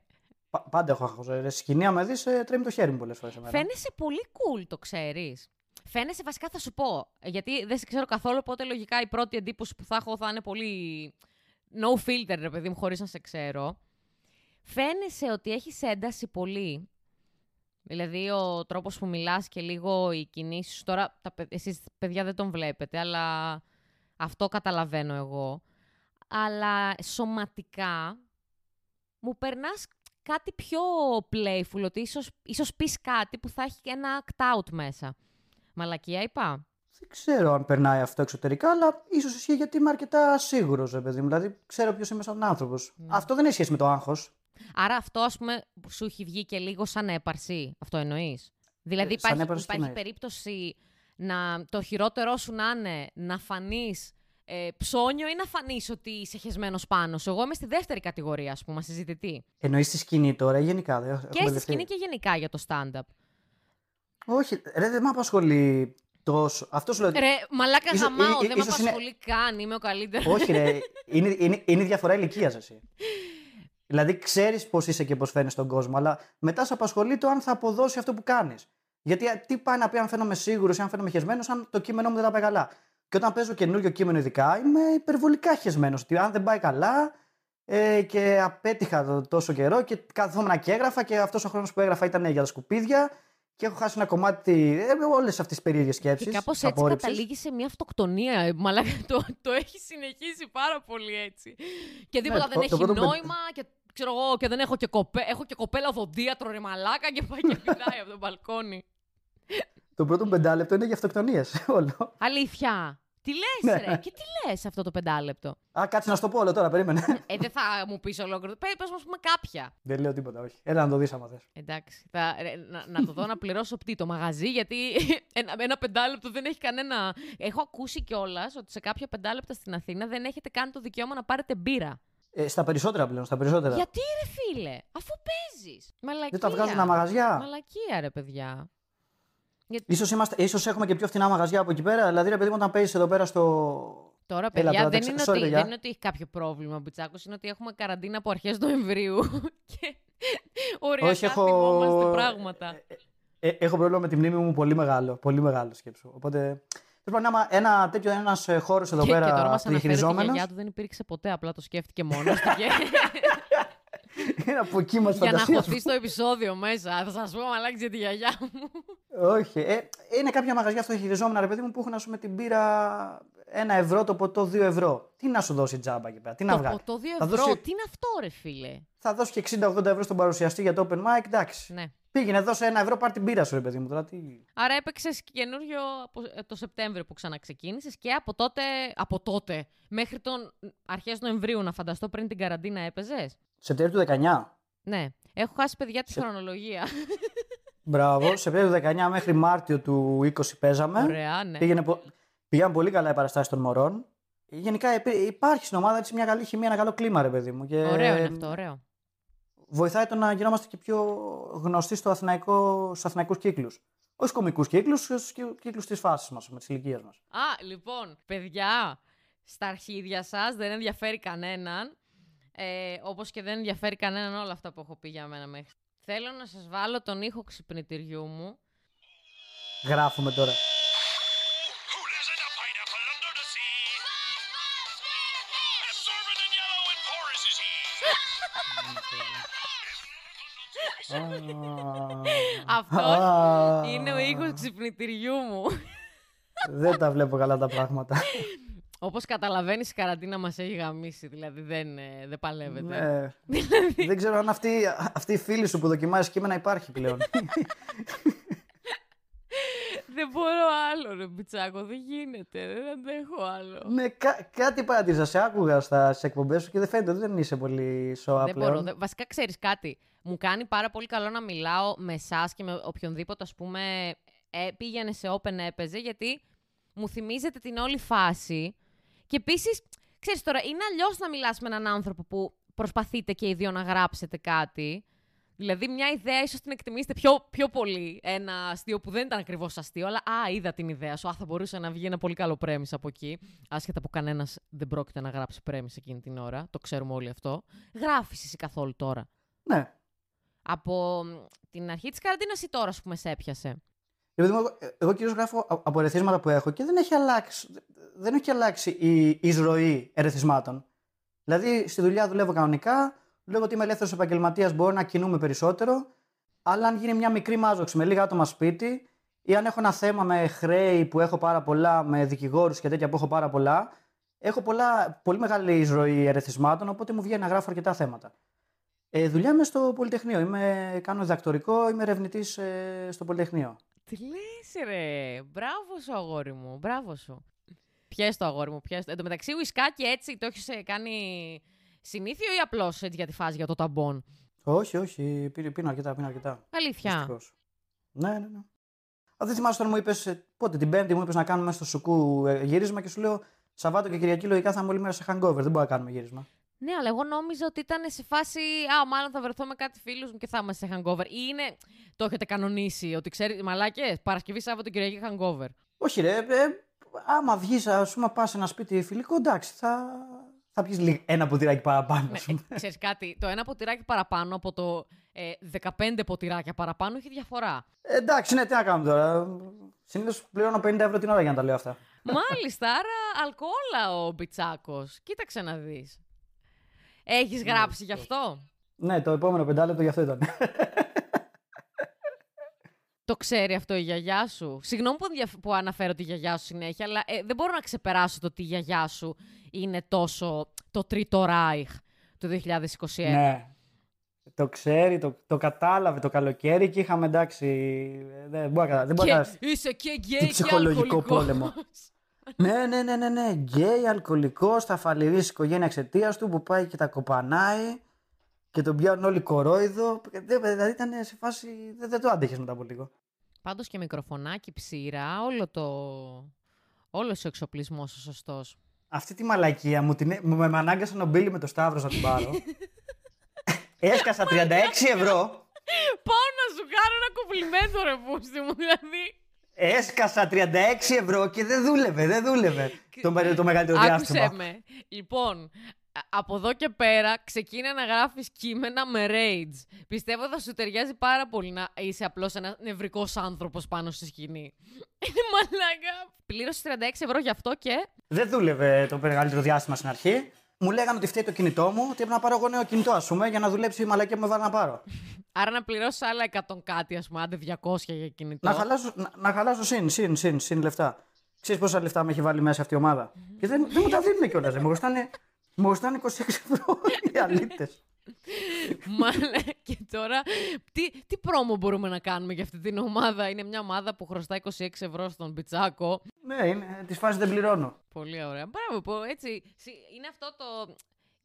Πα- πάντα έχω άγχος. Ε, σκηνή, άμα δεις, ε, τρέμει το χέρι μου πολλές φορές εμένα. Φαίνεσαι πολύ cool, το ξέρεις. Φαίνεσαι, βασικά θα σου πω, γιατί δεν σε ξέρω καθόλου, οπότε λογικά η πρώτη εντύπωση που θα έχω θα είναι πολύ no filter, ρε παιδί μου, χωρίς να σε ξέρω. Φαίνεσαι ότι έχεις ένταση πολύ. Δηλαδή, ο τρόπος που μιλάς και λίγο οι κινήσεις σου. Τώρα, τα, παι- εσείς παιδιά δεν τον βλέπετε, αλλά αυτό καταλαβαίνω εγώ. Αλλά σωματικά μου περνάς κάτι πιο playful, ότι ίσως, ίσως πεις κάτι που θα έχει και ένα act out μέσα. Μαλακία είπα. Δεν ξέρω αν περνάει αυτό εξωτερικά, αλλά ίσως ισχύει γιατί είμαι αρκετά σίγουρος, ρε παιδί μου. Δηλαδή, ξέρω ποιος είμαι σαν άνθρωπος. Ναι. Αυτό δεν έχει σχέση με το άγχος. Άρα αυτό, ας πούμε, σου έχει βγει και λίγο σαν έπαρση. Αυτό εννοείς. Δηλαδή Ε, σαν υπάρχει, έπαρση τι υπάρχει εννοείς; περίπτωση να το χειρότερό σου να είναι να φανείς ε, ψώνιο ή να φανείς ότι είσαι χεσμένος πάνω σου. Εγώ είμαι στη δεύτερη κατηγορία, ας πούμε, συζητητή. Εννοείς στη σκηνή τώρα ή γενικά. Δεν έχω Και στη μπερδευτεί. σκηνή και γενικά για το stand-up. Όχι, ρε, δεν με απασχολεί τόσο. Αυτό σου λέω. Ρε, μαλάκα Ίσως- γαμάω, ή- δεν με ίσως είναι- απασχολεί καν, είμαι ο καλύτερος. Όχι, ρε. είναι, είναι, είναι η διαφορά ηλικίας, εσύ. Δηλαδή, ξέρεις πώς είσαι και πώς φαίνεσαι στον κόσμο, αλλά μετά σε απασχολεί το αν θα αποδώσει αυτό που κάνεις. Γιατί α, τι πάει να πει αν φαίνομαι σίγουρος ή αν φαίνομαι χεσμένος, αν το κείμενό μου δεν θα πάει καλά. Και όταν παίζω καινούριο κείμενο, ειδικά, είμαι υπερβολικά χεσμένος. Ότι αν δεν πάει καλά ε, και απέτυχα το, τόσο καιρό και καθόμουν και έγραφα και αυτός ο χρόνος που έγραφα ήταν για τα σκουπίδια και έχω χάσει ένα κομμάτι. Ε, Όλες αυτές τις περίεργες σκέψεις. Και κάπως έτσι καταλήγει σε μια αυτοκτονία. ε, Μαλάκα το, το έχει συνεχίσει πάρα πολύ έτσι. Και τίποτα Ναι, δεν το- το έχει πρώτο με- νόημα και ξέρω εγώ και δεν έχω και, κοπέ, έχω και κοπέλα οδοντίατρο ρε μαλάκα και πάει και πηδάει από το μπαλκόνι. Το πρώτο μου πεντάλεπτο είναι για αυτοκτονίες. Όλο. Αλήθεια. Τι λες, Ναι. ρε, και τι λες αυτό το πεντάλεπτο; Α, κάτσε να σου το πω όλο τώρα, περίμενε. ε, δεν θα μου πεις ολόκληρο. Πε πες μας πούμε κάποια. Δεν λέω τίποτα, όχι. Έλα να το δεις άμα θες. Εντάξει. Θα, ρε, να, να το δω να πληρώσω τι, το μαγαζί, γιατί ένα, ένα πεντάλεπτο δεν έχει κανένα. Έχω ακούσει κιόλας ότι σε κάποια πεντάλεπτα στην Αθήνα δεν έχετε καν το δικαίωμα να πάρετε μπύρα. Ε, στα περισσότερα πλέον, στα περισσότερα. Γιατί ρε φίλε, αφού παίζεις. Μαλακία. Δεν τα βγάζουν τα μαγαζιά. Μαλακία ρε παιδιά. Ίσως, είμαστε, ίσως έχουμε και πιο φθηνά μαγαζιά από εκεί πέρα. Δηλαδή, ρε παιδί μου, όταν παίζει εδώ πέρα στο. Τώρα, Έλα παιδιά, τώρα, δεν, τα είναι ξε- sorry, ότι, παιδιά. δεν είναι ότι έχει κάποιο πρόβλημα ο Μπιτσάκος, είναι ότι έχουμε καραντίνα από αρχές Νοεμβρίου και οριακά Όχι, έχω- θυμόμαστε πράγματα. Ε, έχω πρόβλημα με τη μνήμη μου πολύ μεγάλο. Πολύ μεγάλο σκέψου. Οπότε. Τέλο πάντων, άμα ένα τέτοιο ένας χώρος εδώ και, πέρα και τώρα μας αναφέρει ότι η διαχειριζόμενος, γιαγιά του δεν υπήρξε ποτέ, απλά το σκέφτηκε μόνος του και είναι από εκεί μας για να φαντασία. χωθεί στο επεισόδιο μέσα. Θα σας πω μαλάκι για τη γιαγιά μου. Όχι. Ε, είναι κάποια μαγαζιά αυτοδιαχειριζόμενα, ρε παιδί μου, που έχουν ας πούμε την πύρα ένα ευρώ, το ποτό δύο ευρώ. Τι να σου δώσει τζάμπα εκεί πέρα, τι να το βγάλει; ποτό 2 Θα ευρώ, δώσει- τι είναι αυτό ρε φίλε; Θα δώσει και 60-80 ευρώ στον παρουσιαστή για το open mic, εντάξει. Ναι. Πήγαινε, δώσε ένα ευρώ, πάρ την πύρα σου, ρε παιδί μου. Τώρα τι. Άρα έπαιξες καινούριο από ε, το Σεπτέμβριο που ξαναξεκίνησες και από τότε, από τότε μέχρι τον αρχές Νοεμβρίου, να φανταστώ πριν την καραντίνα έπαιζες; Σεπτέμβριο του 19. Ναι. Έχω χάσει παιδιά τη Σε- χρονολογία. Μπράβο. Σε περίοδο 19 μέχρι Μάρτιο του 20 παίζαμε. Ωραία, ναι. Πήγαινε, πο- πήγαν πολύ καλά οι παραστάσεις των μωρών. Γενικά υπή- υπάρχει στην ομάδα έτσι μια καλή χημία, ένα καλό κλίμα, ρε παιδί μου. Και Ωραίο είναι αυτό, ωραίο. Βοηθάει το να γινόμαστε και πιο γνωστοί στο αθηναϊκό, στους αθηναϊκούς κύκλους. Όχι στους κομικούς κύκλους, στους κύκλους- κύκλους της φάσης μας, με της ηλικίας μας. Α, λοιπόν, παιδιά, στα αρχίδια σας δεν ενδιαφέρει κανέναν. Ε, όπως και δεν ενδιαφέρει κανέναν όλα αυτά που έχω πει για μένα μέχρι. Θέλω να σας βάλω τον ήχο ξυπνητηριού μου. Γράφουμε τώρα. Is he. Αυτός Α, είναι ο ήχος ξυπνητηριού μου. Δεν τα βλέπω καλά τα πράγματα. Όπως καταλαβαίνεις, η καραντίνα μας έχει γαμίσει, δηλαδή δεν, ε, δεν παλεύεται. Ναι. Δεν ξέρω αν αυτή, αυτή η φίλη σου που δοκιμάζει κείμενα υπάρχει πλέον. Δεν μπορώ άλλο, ρε Μπιτσάκο, δεν γίνεται, δεν αντέχω άλλο. ναι, κα- κάτι παρατήρησα. Σε άκουγα στα εκπομπές σου και δεν φαίνεται ότι δεν είσαι πολύ σοά δεν πλέον. μπορώ. δεν- Βασικά, ξέρεις κάτι. Μου κάνει πάρα πολύ καλό να μιλάω με εσάς και με οποιονδήποτε, ας πούμε, ε, πήγαινε σε open έπαιζε, γιατί μου θυμίζετε την όλη φάση. Και επίσης, ξέρεις τώρα, είναι αλλιώς να μιλάς με έναν άνθρωπο που προσπαθείτε και οι δύο να γράψετε κάτι. Δηλαδή, μια ιδέα ίσως την εκτιμήσετε πιο, πιο πολύ. Ένα αστείο που δεν ήταν ακριβώς αστείο, αλλά Α, είδα την ιδέα σου. Α, θα μπορούσε να βγει ένα πολύ καλό πρέμις από εκεί. Άσχετα που κανένας δεν πρόκειται να γράψει πρέμις εκείνη την ώρα. Το ξέρουμε όλοι αυτό. Γράφεις εσύ καθόλου τώρα; Ναι. Από μ, την αρχή της καραντίνας ή τώρα, ας πούμε, σε έπιασε; Επειδή εγώ, εγώ κυρίως γράφω α- από ερεθίσματα που έχω και δεν έχει αλλάξει, δεν έχει αλλάξει η εισρωή ερεθισμάτων. Δηλαδή, στη δουλειά δουλεύω κανονικά, λόγω ότι είμαι ελεύθερος επαγγελματίας, μπορώ να κινούμε περισσότερο. Αλλά αν γίνει μια μικρή μάζοξη με λίγα άτομα σπίτι, ή αν έχω ένα θέμα με χρέη που έχω πάρα πολλά, με δικηγόρους και τέτοια που έχω πάρα πολλά, έχω πολλά, πολύ μεγάλη εισρωή ερεθισμάτων, οπότε μου βγαίνει να γράφω αρκετά θέματα. Ε, δουλειά είμαι στο Πολυτεχνείο. Είμαι, κάνω διδακτορικό, είμαι ερευνητής στο Πολυτεχνείο. Τι λες ρε, μπράβο σου αγόρι μου, μπράβο σου. Πιες το αγόρι μου, πιες το. Εν τω μεταξύ ουισκάκι έτσι το έχεις ε, κάνει συνήθιο ή απλώς έτσι για τη φάση για το ταμπον. Όχι, όχι, πίνω, πίνω αρκετά, πίνω αρκετά. Αλήθεια. Δυστυχώς. Ναι, ναι, ναι. Α, δεν θυμάσαι όταν μου είπες, πότε την Πέμπτη μου είπες να κάνουμε στο σουκού ε, γύρισμα και σου λέω Σαββάτο και Κυριακή λογικά θα είμαι όλη μέρα σε hangover. Δεν μπορούμε να κάνουμε γύρισμα. Ναι, αλλά εγώ νόμιζα ότι ήταν σε φάση. Α, μάλλον θα βρεθώ με κάτι φίλους μου και θα είμαστε σε hangover. Ή είναι. Το έχετε κανονίσει, ότι ξέρει. Μαλάκες, Παρασκευή, Σάββατο, Κυριακή hangover. Όχι, ρε. Ε, άμα βγεις, ας πούμε, πας σε ένα σπίτι φιλικό, εντάξει, θα, θα πιεις ένα ποτηράκι παραπάνω. ας πούμε. Ε, ξέρεις κάτι, το ένα ποτηράκι παραπάνω από το ε, 15 ποτηράκια παραπάνω έχει διαφορά. Ε, εντάξει, ναι, τι να κάνουμε τώρα. Συνήθως πληρώνω 50 ευρώ την ώρα για να τα λέω αυτά. Μάλιστα, άρα αλκοόλα ο Μπιτσάκος. Κοίταξε να δεις. Έχεις γράψει γι' αυτό; Ναι, το επόμενο πεντάλεπτο γι' αυτό ήταν. Το ξέρει αυτό η γιαγιά σου. Συγγνώμη που, ενδιαφ- που αναφέρω τη γιαγιά σου συνέχεια, αλλά ε, δεν μπορώ να ξεπεράσω το ότι η γιαγιά σου είναι τόσο το τρίτο Ράιχ του 2021. ναι. Το ξέρει, το, το κατάλαβε το καλοκαίρι και είχαμε εντάξει. ε, Δεν μπορεί να δεν μπορεί να- Και είσαι και γκέι Τι και ψυχολογικό αλκοολικός. πόλεμο. ναι, ναι, ναι, ναι, ναι. Γκέι, αλκοολικός, θα φαλυρίσει η οικογένεια εξαιτίας του που πάει και τα κοπανάει και τον πιάνουν όλοι κορόιδο. Ε, δεν- Δηλαδή ήταν σε φάση. Δεν, δεν το άντεχες μετά από λίγο. Πάντως και μικροφωνάκι, ψήρα, όλο το... Όλος ο εξοπλισμός ο σωστός. Αυτή τη μαλακία μου, την, μου με ανάγκασαν ο Μπίλι με το Σταύρος να την πάρω. Έσκασα 36 ευρώ. Πάω να σου κάνω ένα κομπλιμέντο ρε πούστη μου, δηλαδή. Έσκασα 36 ευρώ και δεν δούλευε, δεν δούλευε. το, με- το μεγαλύτερο διάστημα. Άκουσέ με. Λοιπόν, α- από εδώ και πέρα ξεκίνα να γράφεις κείμενα με rage. Πιστεύω θα σου ταιριάζει πάρα πολύ να είσαι απλώς ένας νευρικός άνθρωπος πάνω στη σκηνή. Είναι μαλάκα. Πλήρωσε 36 ευρώ γι' αυτό και... Δεν δούλευε το μεγαλύτερο διάστημα στην αρχή. Μου λέγανε ότι φταίει το κινητό μου, ότι έπρεπε να πάρω εγώ νέο κινητό, ας πούμε, για να δουλέψει η μαλακία που με βάλει να πάρω. Άρα να πληρώσεις άλλα 100 κάτι, ας πούμε, άντε 200 για κινητό. να, χαλάσω, να, να χαλάσω συν, συν, συν, συν λεφτά. Ξέρεις πόσα λεφτά με έχει βάλει μέσα αυτή η ομάδα; Και δεν, δεν μου τα δίνουν κιόλας. Μου χρωστάνε, μου χρωστάνε 26 ευρώ οι αλήτες. Μάλα, και τώρα τι, τι πρόμο μπορούμε να κάνουμε για αυτή την ομάδα; Είναι μια ομάδα που χρωστά 26 ευρώ στον Πιτσάκο. ναι, είναι, τη φάση δεν πληρώνω. Πολύ ωραία. Μπράβο, που έτσι. συ- Είναι αυτό το.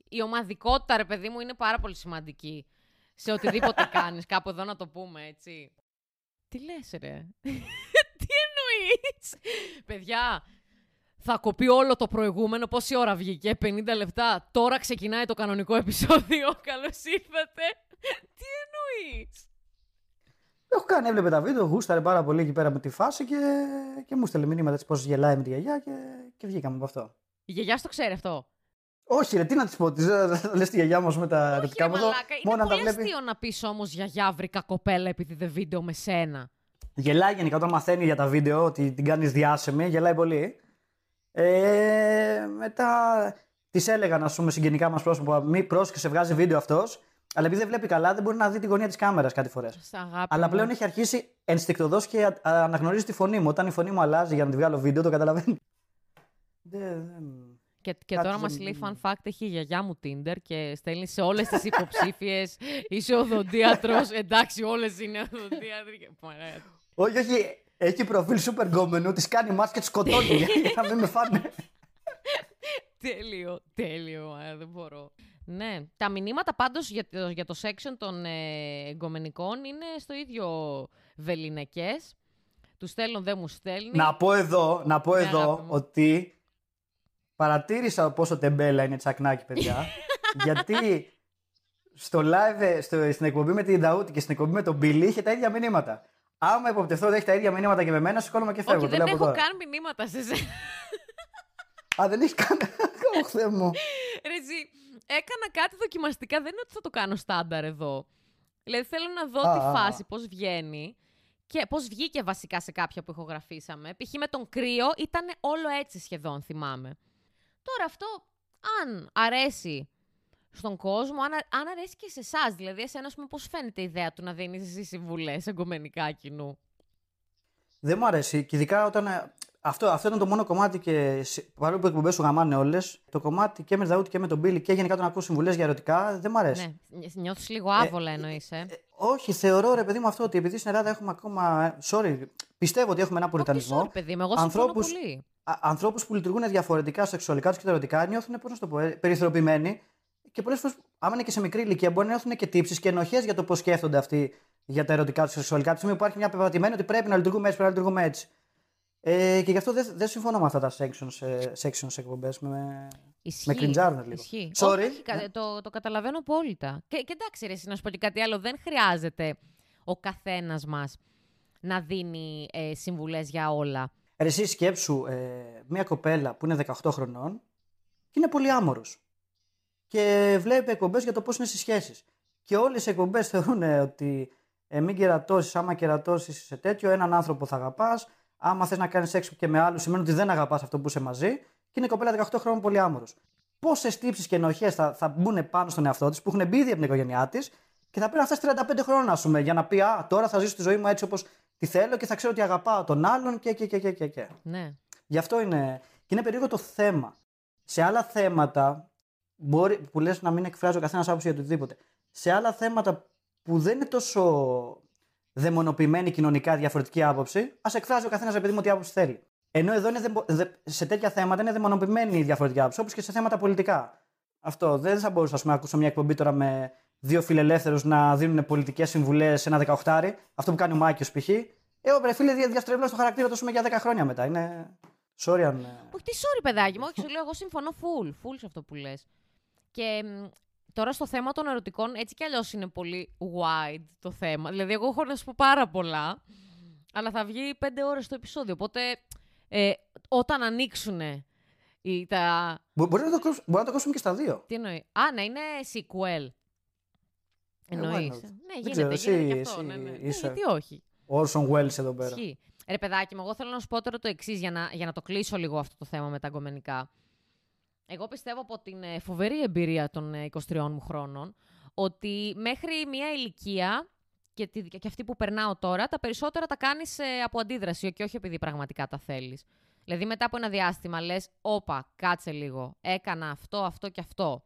Η ομαδικότητα, ρε παιδί μου, είναι πάρα πολύ σημαντική. Σε οτιδήποτε κάνεις. Κάπου εδώ να το πούμε, έτσι. Τι λες ρε; Τι εννοείς; Παιδιά, θα κοπεί όλο το προηγούμενο. Πόση ώρα βγήκε, 50 λεπτά. Τώρα ξεκινάει το κανονικό επεισόδιο. Καλώς ήρθατε. Τι εννοείς; Έχω κάνει, έβλεπε τα βίντεο, γούσταρε πάρα πολύ εκεί πέρα με τη φάση και, και μου στέλνε μηνύματα έτσι πώς γελάει με τη γιαγιά και, και βγήκαμε από αυτό. Η γιαγιά στο ξέρει αυτό; Όχι, ρε, τι να της πω, της, λες τη γιαγιά μου με τα Όχι, ερωτικά ρε μου εδώ. μαλάκα, Μόνο είναι να τα πολύ βλέπει. αστείο να πεις όμως γιαγιά βρήκα κοπέλα επειδή δεν βίντεο με σένα. Γελάει γενικά όταν μαθαίνει για τα βίντεο ότι την κάνεις διάσημη, γελάει πολύ. Ε, μετά τη έλεγαν, ας πούμε, συγγενικά μας πρόσωπα, μη πρόσεξε, βγάζει βίντεο αυτός. Αλλά επειδή δεν βλέπει καλά, δεν μπορεί να δει τη γωνία της κάμερας κάτι φορές. Σ' αγάπη Αλλά μου. πλέον έχει αρχίσει ενστικτοδός και α- α- αναγνωρίζει τη φωνή μου. Όταν η φωνή μου αλλάζει για να τη βγάλω βίντεο, το καταλαβαίνει. Δεν- δεν- Και, και Κάτι τώρα μας δεν- λέει fun fact, έχει η γιαγιά μου Tinder και στέλνει σε όλες τις υποψήφιες. Είσαι οδοντίατρος. Εντάξει, όλες είναι οδοντίατροι. και- Μαλάκα. Όχι, όχι. Έχει προφίλ super γκόμενου, τη κάνει μάτς και τη σκοτώνει για για να μην με φάνε. τέλειο, τέλειο, α, δεν μπορώ. Ναι, τα μηνύματα πάντως για το, για το section των ε, εγκομενικών είναι στο ίδιο βεληνικές. Τους στέλνω, δεν μου στέλνει. Να πω εδώ, να πω Ναι, εδώ αγάπη μου. ότι παρατήρησα πόσο τεμπέλα είναι τσακνάκι, παιδιά. γιατί στο live, ε, στο, στην εκπομπή με την Νταούτη και στην εκπομπή με τον Μπίλι είχε τα ίδια μηνύματα. Άμα υποπτευθώ ότι έχει τα ίδια μηνύματα και με μένα, σηκώνομαι και φεύγω. Όχι, το δεν λέω από έχω τώρα. καν μηνύματα σε σένα. Α, δεν έχεις καν. Ω, Θεέ μου. Ρε εσύ, έκανα κάτι δοκιμαστικά, δεν είναι ότι θα το κάνω στάνταρ εδώ. Δηλαδή θέλω να δω Α, τη α, α. φάση, πώς βγαίνει και πώς βγήκε βασικά σε κάποια που ηχογραφήσαμε. Π.χ. με τον κρύο ήταν όλο έτσι σχεδόν, θυμάμαι. Τώρα αυτό, αν αρέσει στον κόσμο, αν, α- αν αρέσει και σε εσάς, δηλαδή εσένα, ας πούμε, πώς φαίνεται η ιδέα του να δίνεις εσύ συμβουλές εγκομενικά κοινού; Δεν μου αρέσει. Και ειδικά όταν. ε, Αυτό, αυτό ήταν το μόνο κομμάτι και σε- παρόλο που οι εκπομπές σου γαμάνε όλες, το κομμάτι και με την Νταούτη και με τον Μπίλι και γενικά τον ακούω συμβουλές για ερωτικά δεν μου αρέσει. Ναι, νι- νιώθεις λίγο άβολα εννοείς, ε. Ε, όχι, θεωρώ ρε παιδί μου αυτό ότι επειδή στην Ελλάδα έχουμε ακόμα. ε, Sorry, πιστεύω ότι έχουμε ένα Όχι, πουριτανισμό. sorry, παιδί μου, εγώ συμφωνώ ανθρώπους- πολύ. Ανθρώπους που λειτουργούν διαφορετικά σεξουαλικά τους και τα ερωτικά νιώθουν, πώς να το πω, ε, περιθωριοποιημένοι και πολλές φορές, άμα είναι και σε μικρή ηλικία, μπορεί να νιώθουν και τύψεις και ενοχές για το πώς σκέφτονται αυτοί για τα ερωτικά τους σεξουαλικά. Τη στιγμή που υπάρχει μια πεπατημένη ότι πρέπει να λειτουργούμε έτσι, πρέπει να λειτουργούμε έτσι. Ε, και γι' αυτό δεν, δεν συμφωνώ με αυτά τα sections, ε, sections εκπομπές. Με... Ισχύει. Με κριντζάρουν λίγο. Ισχύει. Sorry. Όχι, όχι, κα- Ναι. το, το καταλαβαίνω απόλυτα. Και, και εντάξει, ρε, εσύ, να σου πω και κάτι άλλο. Δεν χρειάζεται ο καθένας μας να δίνει ε, συμβουλές για όλα. Ρε, εσύ σκέψου ε, μια κοπέλα που είναι 18 χρονών και είναι πολύ άμορος και βλέπει εκπομπές για το πώς είναι στις σχέσεις. Και όλες οι εκπομπές θεωρούν ε, ότι ε, μην κερατώσεις, άμα κερατώσεις σε τέτοιο, έναν άνθρωπο θα αγαπάς. Άμα θες να κάνεις σεξ και με άλλους, σημαίνει ότι δεν αγαπάς αυτό που είσαι μαζί. Και είναι η κοπέλα 18 χρόνων πολύ άμορος. Πόσες τύψεις και ενοχές θα, θα μπουν πάνω στον εαυτό της που έχουν μπει ήδη από την οικογένειά της και θα πρέπει να φτάσεις 35 χρόνια, ας πούμε, για να πει Α, τώρα θα ζήσω τη ζωή μου έτσι όπως τη θέλω και θα ξέρω ότι αγαπάω τον άλλον και, και, και, και, και, και. Ναι. Γι' αυτό είναι. Και είναι περίεργο το θέμα. Σε άλλα θέματα, μπορεί, που λες να μην εκφράζει ο καθένας άποψη για το οτιδήποτε. Σε άλλα θέματα που δεν είναι τόσο δαιμονοποιημένη κοινωνικά διαφορετική άποψη, ας εκφράζει ο καθένας επειδή μου τι άποψη θέλει. Ενώ εδώ είναι δαιμο- δε- σε τέτοια θέματα είναι δαιμονοποιημένη η διαφορετική άποψη, όπως και σε θέματα πολιτικά. Αυτό. Δεν θα μπορούσα ας πούμε, να ακούσω μια εκπομπή τώρα με δύο φιλελεύθερους να δίνουν πολιτικές συμβουλές σε ένα 18 Αυτό που κάνει ο Μάκιο π.χ. Ε, ρε φίλε, δια- διαστρεβλώνει το χαρακτήρα του ας πούμε, για 10 χρόνια μετά. Είναι. Sorry αν. ε, Όχι, τι sorry, παιδάκι μου. Όχι, σου λέω, εγώ συμφωνώ full. Full σε αυτό που λες. Και μ, τώρα στο θέμα των ερωτικών, έτσι κι αλλιώς είναι πολύ wide το θέμα. Δηλαδή, εγώ έχω να σου πω πάρα πολλά, αλλά θα βγει πέντε ώρες το επεισόδιο. Οπότε, ε, όταν ανοίξουν οι, τα. Μπο- Μπορεί να, το, ακούσ- μπορεί να το ακούσουμε και στα δύο. Τι εννοεί; Α, ναι, είναι sequel. Ε, Εννοείς. why not? Ναι, Δεν γίνεται, ξέρω, γίνεται εσύ- και αυτό. εσύ Ναι, ναι. Ναι, είσαι- γιατί όχι; Orson Welles εδώ πέρα. Ισχύει. Ρε παιδάκι μου, εγώ θέλω να σου πω τώρα το εξής για να, για να το κλείσω λίγο αυτό το θέμα με τα αγκομενικά. Εγώ πιστεύω από την ε, φοβερή εμπειρία των ε, 23 μου χρόνων ότι μέχρι μια ηλικία και, τη, και αυτή που περνάω τώρα, τα περισσότερα τα κάνεις ε, από αντίδραση και όχι επειδή πραγματικά τα θέλεις. Δηλαδή μετά από ένα διάστημα λες, όπα, κάτσε λίγο, έκανα αυτό, αυτό και αυτό.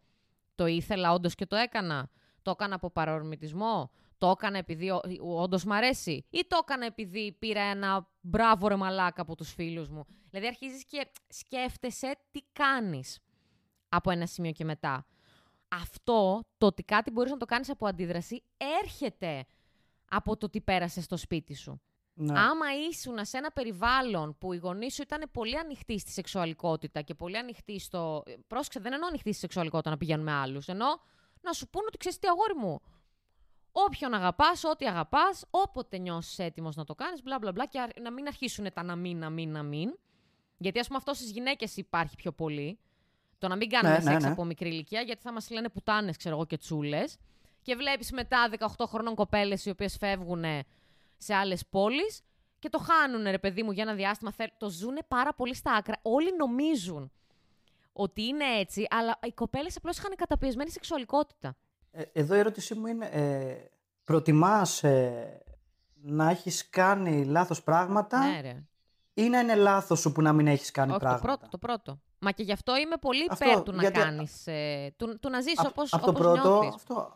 Το ήθελα όντως και το έκανα. Το έκανα από παρορμητισμό. Το έκανα επειδή όντως μ' αρέσει. Ή το έκανα επειδή πήρα ένα μπράβο ρε μαλάκα από τους φίλους μου. Δηλαδή αρχίζεις και σκέφτεσαι τι κάνεις από ένα σημείο και μετά. Αυτό, το ότι κάτι μπορείς να το κάνεις από αντίδραση, έρχεται από το τι πέρασε στο σπίτι σου. Ναι. Άμα ήσουν σε ένα περιβάλλον που οι γονείς σου ήταν πολύ ανοιχτοί στη σεξουαλικότητα και πολύ ανοιχτοί στο. Πρόσεξε, δεν εννοώ ανοιχτοί στη σεξουαλικότητα να πηγαίνουν με άλλους. Εννοώ να σου πούνε ότι ξέρεις τι αγόρι μου. Όποιον αγαπάς, ό,τι αγαπάς, όποτε νιώσεις έτοιμος να το κάνεις, μπλα μπλα μπλα, και αρ- να μην αρχίσουν τα να μην, να μην, να μην. Γιατί ας πούμε αυτό στις γυναίκες υπάρχει πιο πολύ. Το να μην κάνουμε Ναι, ναι, σεξ ναι. από μικρή ηλικία, γιατί θα μας λένε πουτάνες, ξέρω εγώ, και τσούλες. Και βλέπεις μετά 18 χρονών κοπέλες οι οποίες φεύγουν σε άλλες πόλεις και το χάνουν, ρε παιδί μου, για ένα διάστημα. Θέλ- Το ζουνε πάρα πολύ στα άκρα. Όλοι νομίζουν ότι είναι έτσι, αλλά οι κοπέλες απλώς είχαν καταπιεσμένη σεξουαλικότητα. Ε, εδώ η ερώτησή μου είναι, ε, προτιμάς ε, να έχεις κάνει λάθος πράγματα Ναι, ρε. ή να είναι λάθος σου που να μην έχεις κάνει Όχι, το πράγματα; πρώτο, το πρώτο. Μα και γι' αυτό είμαι πολύ Αυτό, υπέρ του να γιατί- κάνεις, ε, του, του να ζεις Α- όπως, αυτό όπως πρώτο, νιώθεις. αυτό,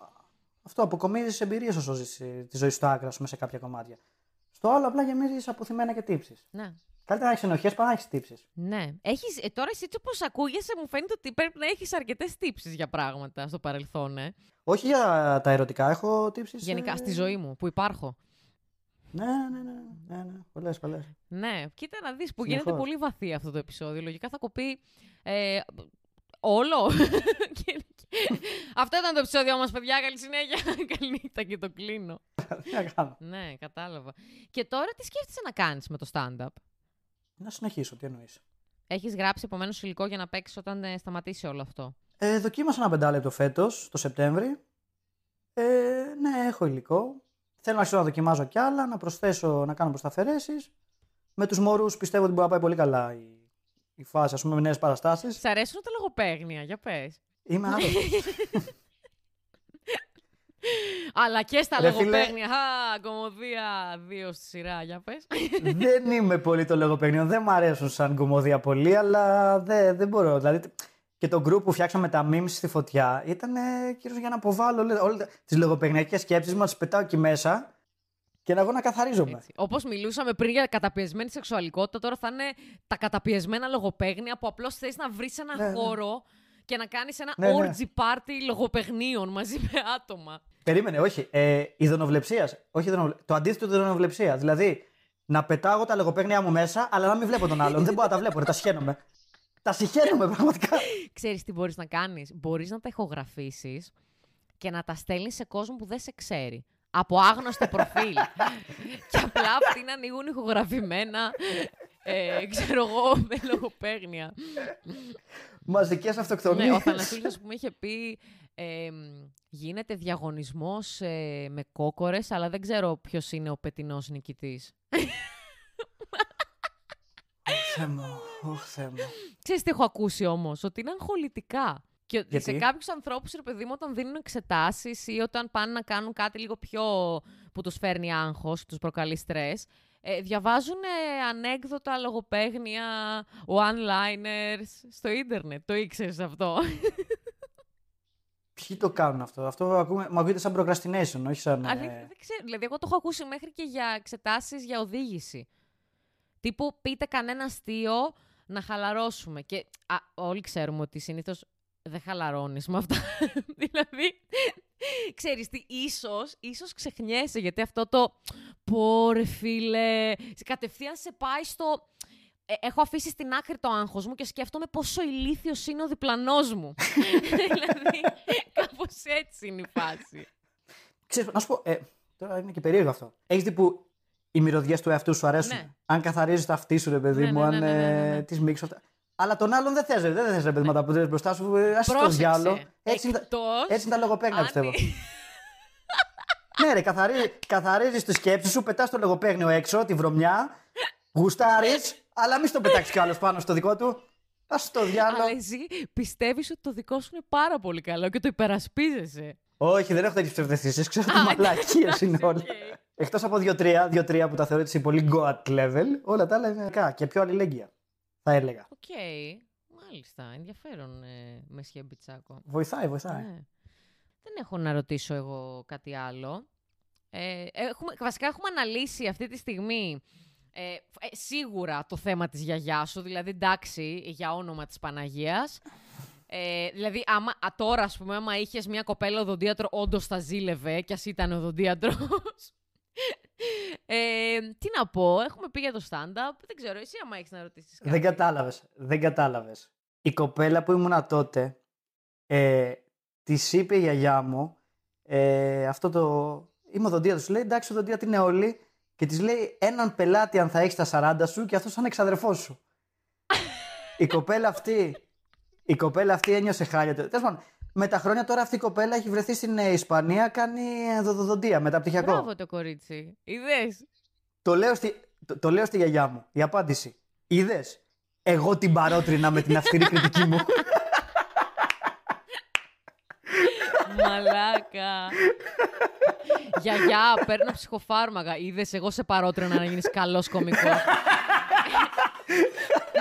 αυτό αποκομίζεις εμπειρίες όσο ζεις ε, τη ζωή σου στο άκρα, ας πούμε, σε κάποια κομμάτια. Στο άλλο απλά γεμίζεις αποθυμένα και τύψεις. Ναι. Καλύτερα να έχεις ενοχές παρά να έχεις τύψεις. Ναι. Έχεις, ε, τώρα εσύ έτσι όπως ακούγεσαι μου φαίνεται ότι πρέπει να έχεις αρκετές τύψεις για πράγματα στο παρελθόν, ε. Όχι για τα ερωτικά, έχω τύψεις... Γενικά ε, στη ζωή μου που υπάρχω. Ναι, ναι, ναι, ναι, ναι, πολλές, πολλές. Ναι, κοίτα να δεις που Συνεχώς. γίνεται πολύ βαθύ αυτό το επεισόδιο. Λογικά θα κοπεί ε, όλο. Και- αυτό ήταν το επεισόδιο μας, παιδιά. Καλή συνέχεια. Καλή νύχτα και το κλείνω. Τι να κάνω. ναι, κατάλαβα. Και τώρα τι σκέφτεσαι να κάνεις με το stand-up; Να συνεχίσω, τι εννοείς. Έχεις γράψει επομένως υλικό για να παίξεις όταν ε, σταματήσει όλο αυτό; Ε, δοκίμασα ένα πεντάλεπτο φέτος, το Σεπτέμβρη. Ε, ναι, έχω υλικό. Θέλω να αρχίσω να δοκιμάζω κι άλλα, να προσθέσω, να κάνω προσταφαιρέσεις. Με τους μωρούς πιστεύω ότι μπορεί να πάει πολύ καλά η, η φάση, ας πούμε, με νέες παραστάσεις. Σ' αρέσουν τα λογοπαίγνια, για πες. Είμαι άρρωστος. Αλλά και στα Ρε φίλε. λογοπαίγνια. Α, κομμωδία δύο στη σειρά, για πες. δεν είμαι πολύ το λογοπαίγνιο, δεν μου αρέσουν σαν κομμωδία πολύ, αλλά δεν, δεν μπορώ. Δηλαδή, και το group που φτιάξαμε τα memes στη φωτιά ήταν ε, κυρίως για να αποβάλω όλες τις λογοπαιγνιακές σκέψεις μου, να τις πετάω εκεί μέσα και να εγώ να καθαρίζομαι. Έτσι. Όπως μιλούσαμε πριν για καταπιεσμένη σεξουαλικότητα, τώρα θα είναι τα καταπιεσμένα λογοπαίγνια που απλώς θες να βρεις ένα Ναι, ναι. χώρο και να κάνεις ένα Ναι, ναι. orgy party λογοπαιγνίων μαζί με άτομα. Περίμενε, όχι. Ε, ειδωνοβλεψία. Όχι ειδωνοβλε... Το αντίθετο του ειδωνοβλεψία. Δηλαδή, να πετάγω τα λογοπαίγνια μου μέσα, αλλά να μην βλέπω τον άλλον. δεν μπορώ να τα βλέπω, ρε, τα σχαίνομαι. Τα συχαίνομαι πραγματικά. Ξέρεις τι μπορείς να κάνεις; Μπορείς να τα ηχογραφήσεις και να τα στέλνεις σε κόσμο που δεν σε ξέρει. Από άγνωστο προφίλ. και απλά αυτοί να ανοίγουν ηχογραφημένα, ε, ξέρω εγώ, με λογοπαίγνια. Μαζικές αυτοκτονίες. ναι, ο Θανασούλης, ας πούμε, είχε πει ε, μ, γίνεται διαγωνισμός ε, με κόκορες, αλλά δεν ξέρω ποιος είναι ο πετινός νικητής. Θεέ μου, ωχ, Θεέ μου. Ξέρεις τι έχω ακούσει όμως, ότι είναι αγχολητικά. Και ότι σε Γιατί; κάποιους ανθρώπους, ρε παιδί μου, όταν δίνουν εξετάσεις ή όταν πάνε να κάνουν κάτι λίγο πιο που τους φέρνει άγχος, τους προκαλεί στρες, ε, διαβάζουν ε, ανέκδοτα, λογοπαίγνια, one-liners στο ίντερνετ. Το ήξερες αυτό; Ποιοι το κάνουν αυτό; Αυτό ακούμε, μου ακούγεται σαν procrastination, όχι σαν. Αλήθεια, Ε... δεν ξέρω. Δηλαδή, εγώ το έχω ακούσει μέχρι και για εξετάσεις για οδήγηση. Τύπου, πείτε κανένα αστείο να χαλαρώσουμε. Και α, όλοι ξέρουμε ότι συνήθως δεν χαλαρώνεις με αυτά. δηλαδή, ξέρεις τι, ίσως, ίσως ξεχνιέσαι, γιατί αυτό το πω ρε φίλε, κατευθείαν σε πάει στο... «Ε, έχω αφήσει στην άκρη το άγχος μου και σκέφτομαι πόσο ηλίθιος είναι ο διπλανός μου. δηλαδή, κάπως έτσι είναι η φάση. Ξέρεις, να σου πω, ε, τώρα είναι και περίεργο αυτό. Έχεις δει που οι μυρωδιές του εαυτού σου αρέσουν. Ναι. Αν καθαρίζεις τα αυτή σου, ρε παιδί Ναι, μου, ναι, αν ναι, ναι, ναι, ναι. τις μίξω αυτά. Αλλά τον άλλον δεν θες, δεν θες, ρε παιδί μου, τα που μπροστά σου. ε, Άσε το Πρόσεξε. διάλογο. Έτσι, είναι τα- Εκτός έτσι είναι τα λογοπαίγνια, αν- πιστεύω. ναι, ρε, καθαρίζει, καθαρίζεις τη σκέψη σου, πετάς το λογοπαίγνιο έξω, τη βρωμιά, γουστάρεις, αλλά μη στο πετάξεις κι άλλος πάνω στο δικό του. Α το διάλογο. Αλλά εσύ πιστεύεις ότι το δικό σου είναι πάρα πολύ καλό και το υπερασπίζεσαι. Όχι, δεν έχω τέτοιες ψευδαισθήσεις. Ξέρω ότι Α, μαλακίες είναι εντάξει, όλα. οκ. Εκτός από δύο-τρία, δύο-τρία που τα θεωρώ έτσι πολύ GOAT level, όλα τα άλλα είναι κακά και πιο αλληλέγγυα. Θα έλεγα. Οκ, μάλιστα. Ενδιαφέρον, ε, Μεσιέ Μπιτσάκο. Βοηθάει, βοηθάει. Ναι. Δεν έχω να ρωτήσω εγώ κάτι άλλο. Ε, έχουμε, βασικά έχουμε αναλύσει αυτή τη στιγμή ε, ε, σίγουρα το θέμα της γιαγιάς σου, δηλαδή εντάξει, για όνομα της Παναγίας. Ε, δηλαδή, άμα, α, τώρα, ας πούμε, άμα είχες μια κοπέλα οδοντίατρο, όντως θα ζήλευε, κι ας ήταν οδοντίατρος. Ε, τι να πω, έχουμε πει για το stand-up. Δεν ξέρω, εσύ άμα έχεις να ρωτήσεις κάτι. Δεν κατάλαβες. Δεν κατάλαβες. Η κοπέλα που ήμουνα τότε, ε, της είπε η γιαγιά μου, ε, αυτό το. Είμαι οδοντία τους. Λέει εντάξει, οδοντία την είναι όλοι. Και της λέει έναν πελάτη αν θα έχεις τα 40 σου και αυτός σαν εξαδερφός σου. η κοπέλα αυτή. Η κοπέλα αυτή ένιωσε χάλια. Τέλος πάντων, με τα χρόνια τώρα αυτή η κοπέλα έχει βρεθεί στην ε, Ισπανία, κάνει ε, δοδοντία μεταπτυχιακό. Μπράβο το κορίτσι. Είδες. Το λέω, στη, το, το λέω στη γιαγιά μου. Η απάντηση. Είδε. Εγώ την παρότρινα με την αυστηρή κριτική μου. Μαλάκα. Γιαγιά, παίρνω ψυχοφάρμακα. Είδε, εγώ σε παρότρινα να γίνεις καλός κωμικός.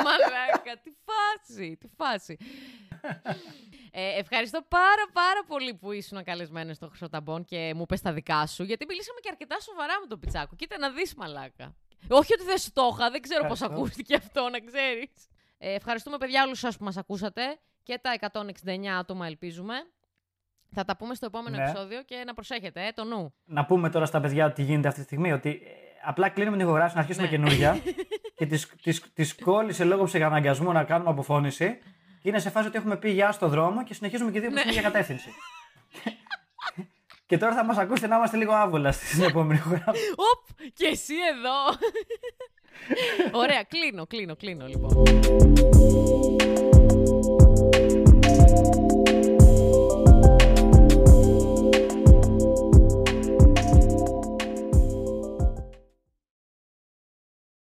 Μαλάκα, τι φάση, τι φάση. Ε, ευχαριστώ πάρα πάρα πολύ που ήσουν καλεσμένος στο Χρυσοταμπών και μου πες τα δικά σου, γιατί μιλήσαμε και αρκετά σοβαρά με τον Πιτσάκο. Κοίτα να δεις μαλάκα. Όχι ότι δεν στο είχα, δεν ξέρω πώς Ευχαριστώ. ακούστηκε αυτό, να ξέρεις. Ε, ευχαριστούμε παιδιά όλους σας που μας ακούσατε και τα 169 άτομα ελπίζουμε. Θα τα πούμε στο επόμενο Ναι. επεισόδιο και να προσέχετε, ε, το νου. να πούμε τώρα στα παιδιά τι γίνεται αυτή τη στιγμή. Ότι ε, απλά κλείνουμε την ηχογράφηση να αρχίσουμε Ναι. καινούργια. και τις, τις, τις κόλλησε λόγω ψυχαναγκασμού να κάνουμε αποφώνηση. Και είναι σε φάση ότι έχουμε πει γεια στο δρόμο και συνεχίζουμε και δύο προς την ίδια κατεύθυνση. και τώρα θα μας ακούσετε να είμαστε λίγο άβολα στην επόμενη ηχογράφηση. Οπ, και εσύ εδώ. Ωραία, κλείνω, κλείνω, κλείνω λοιπόν.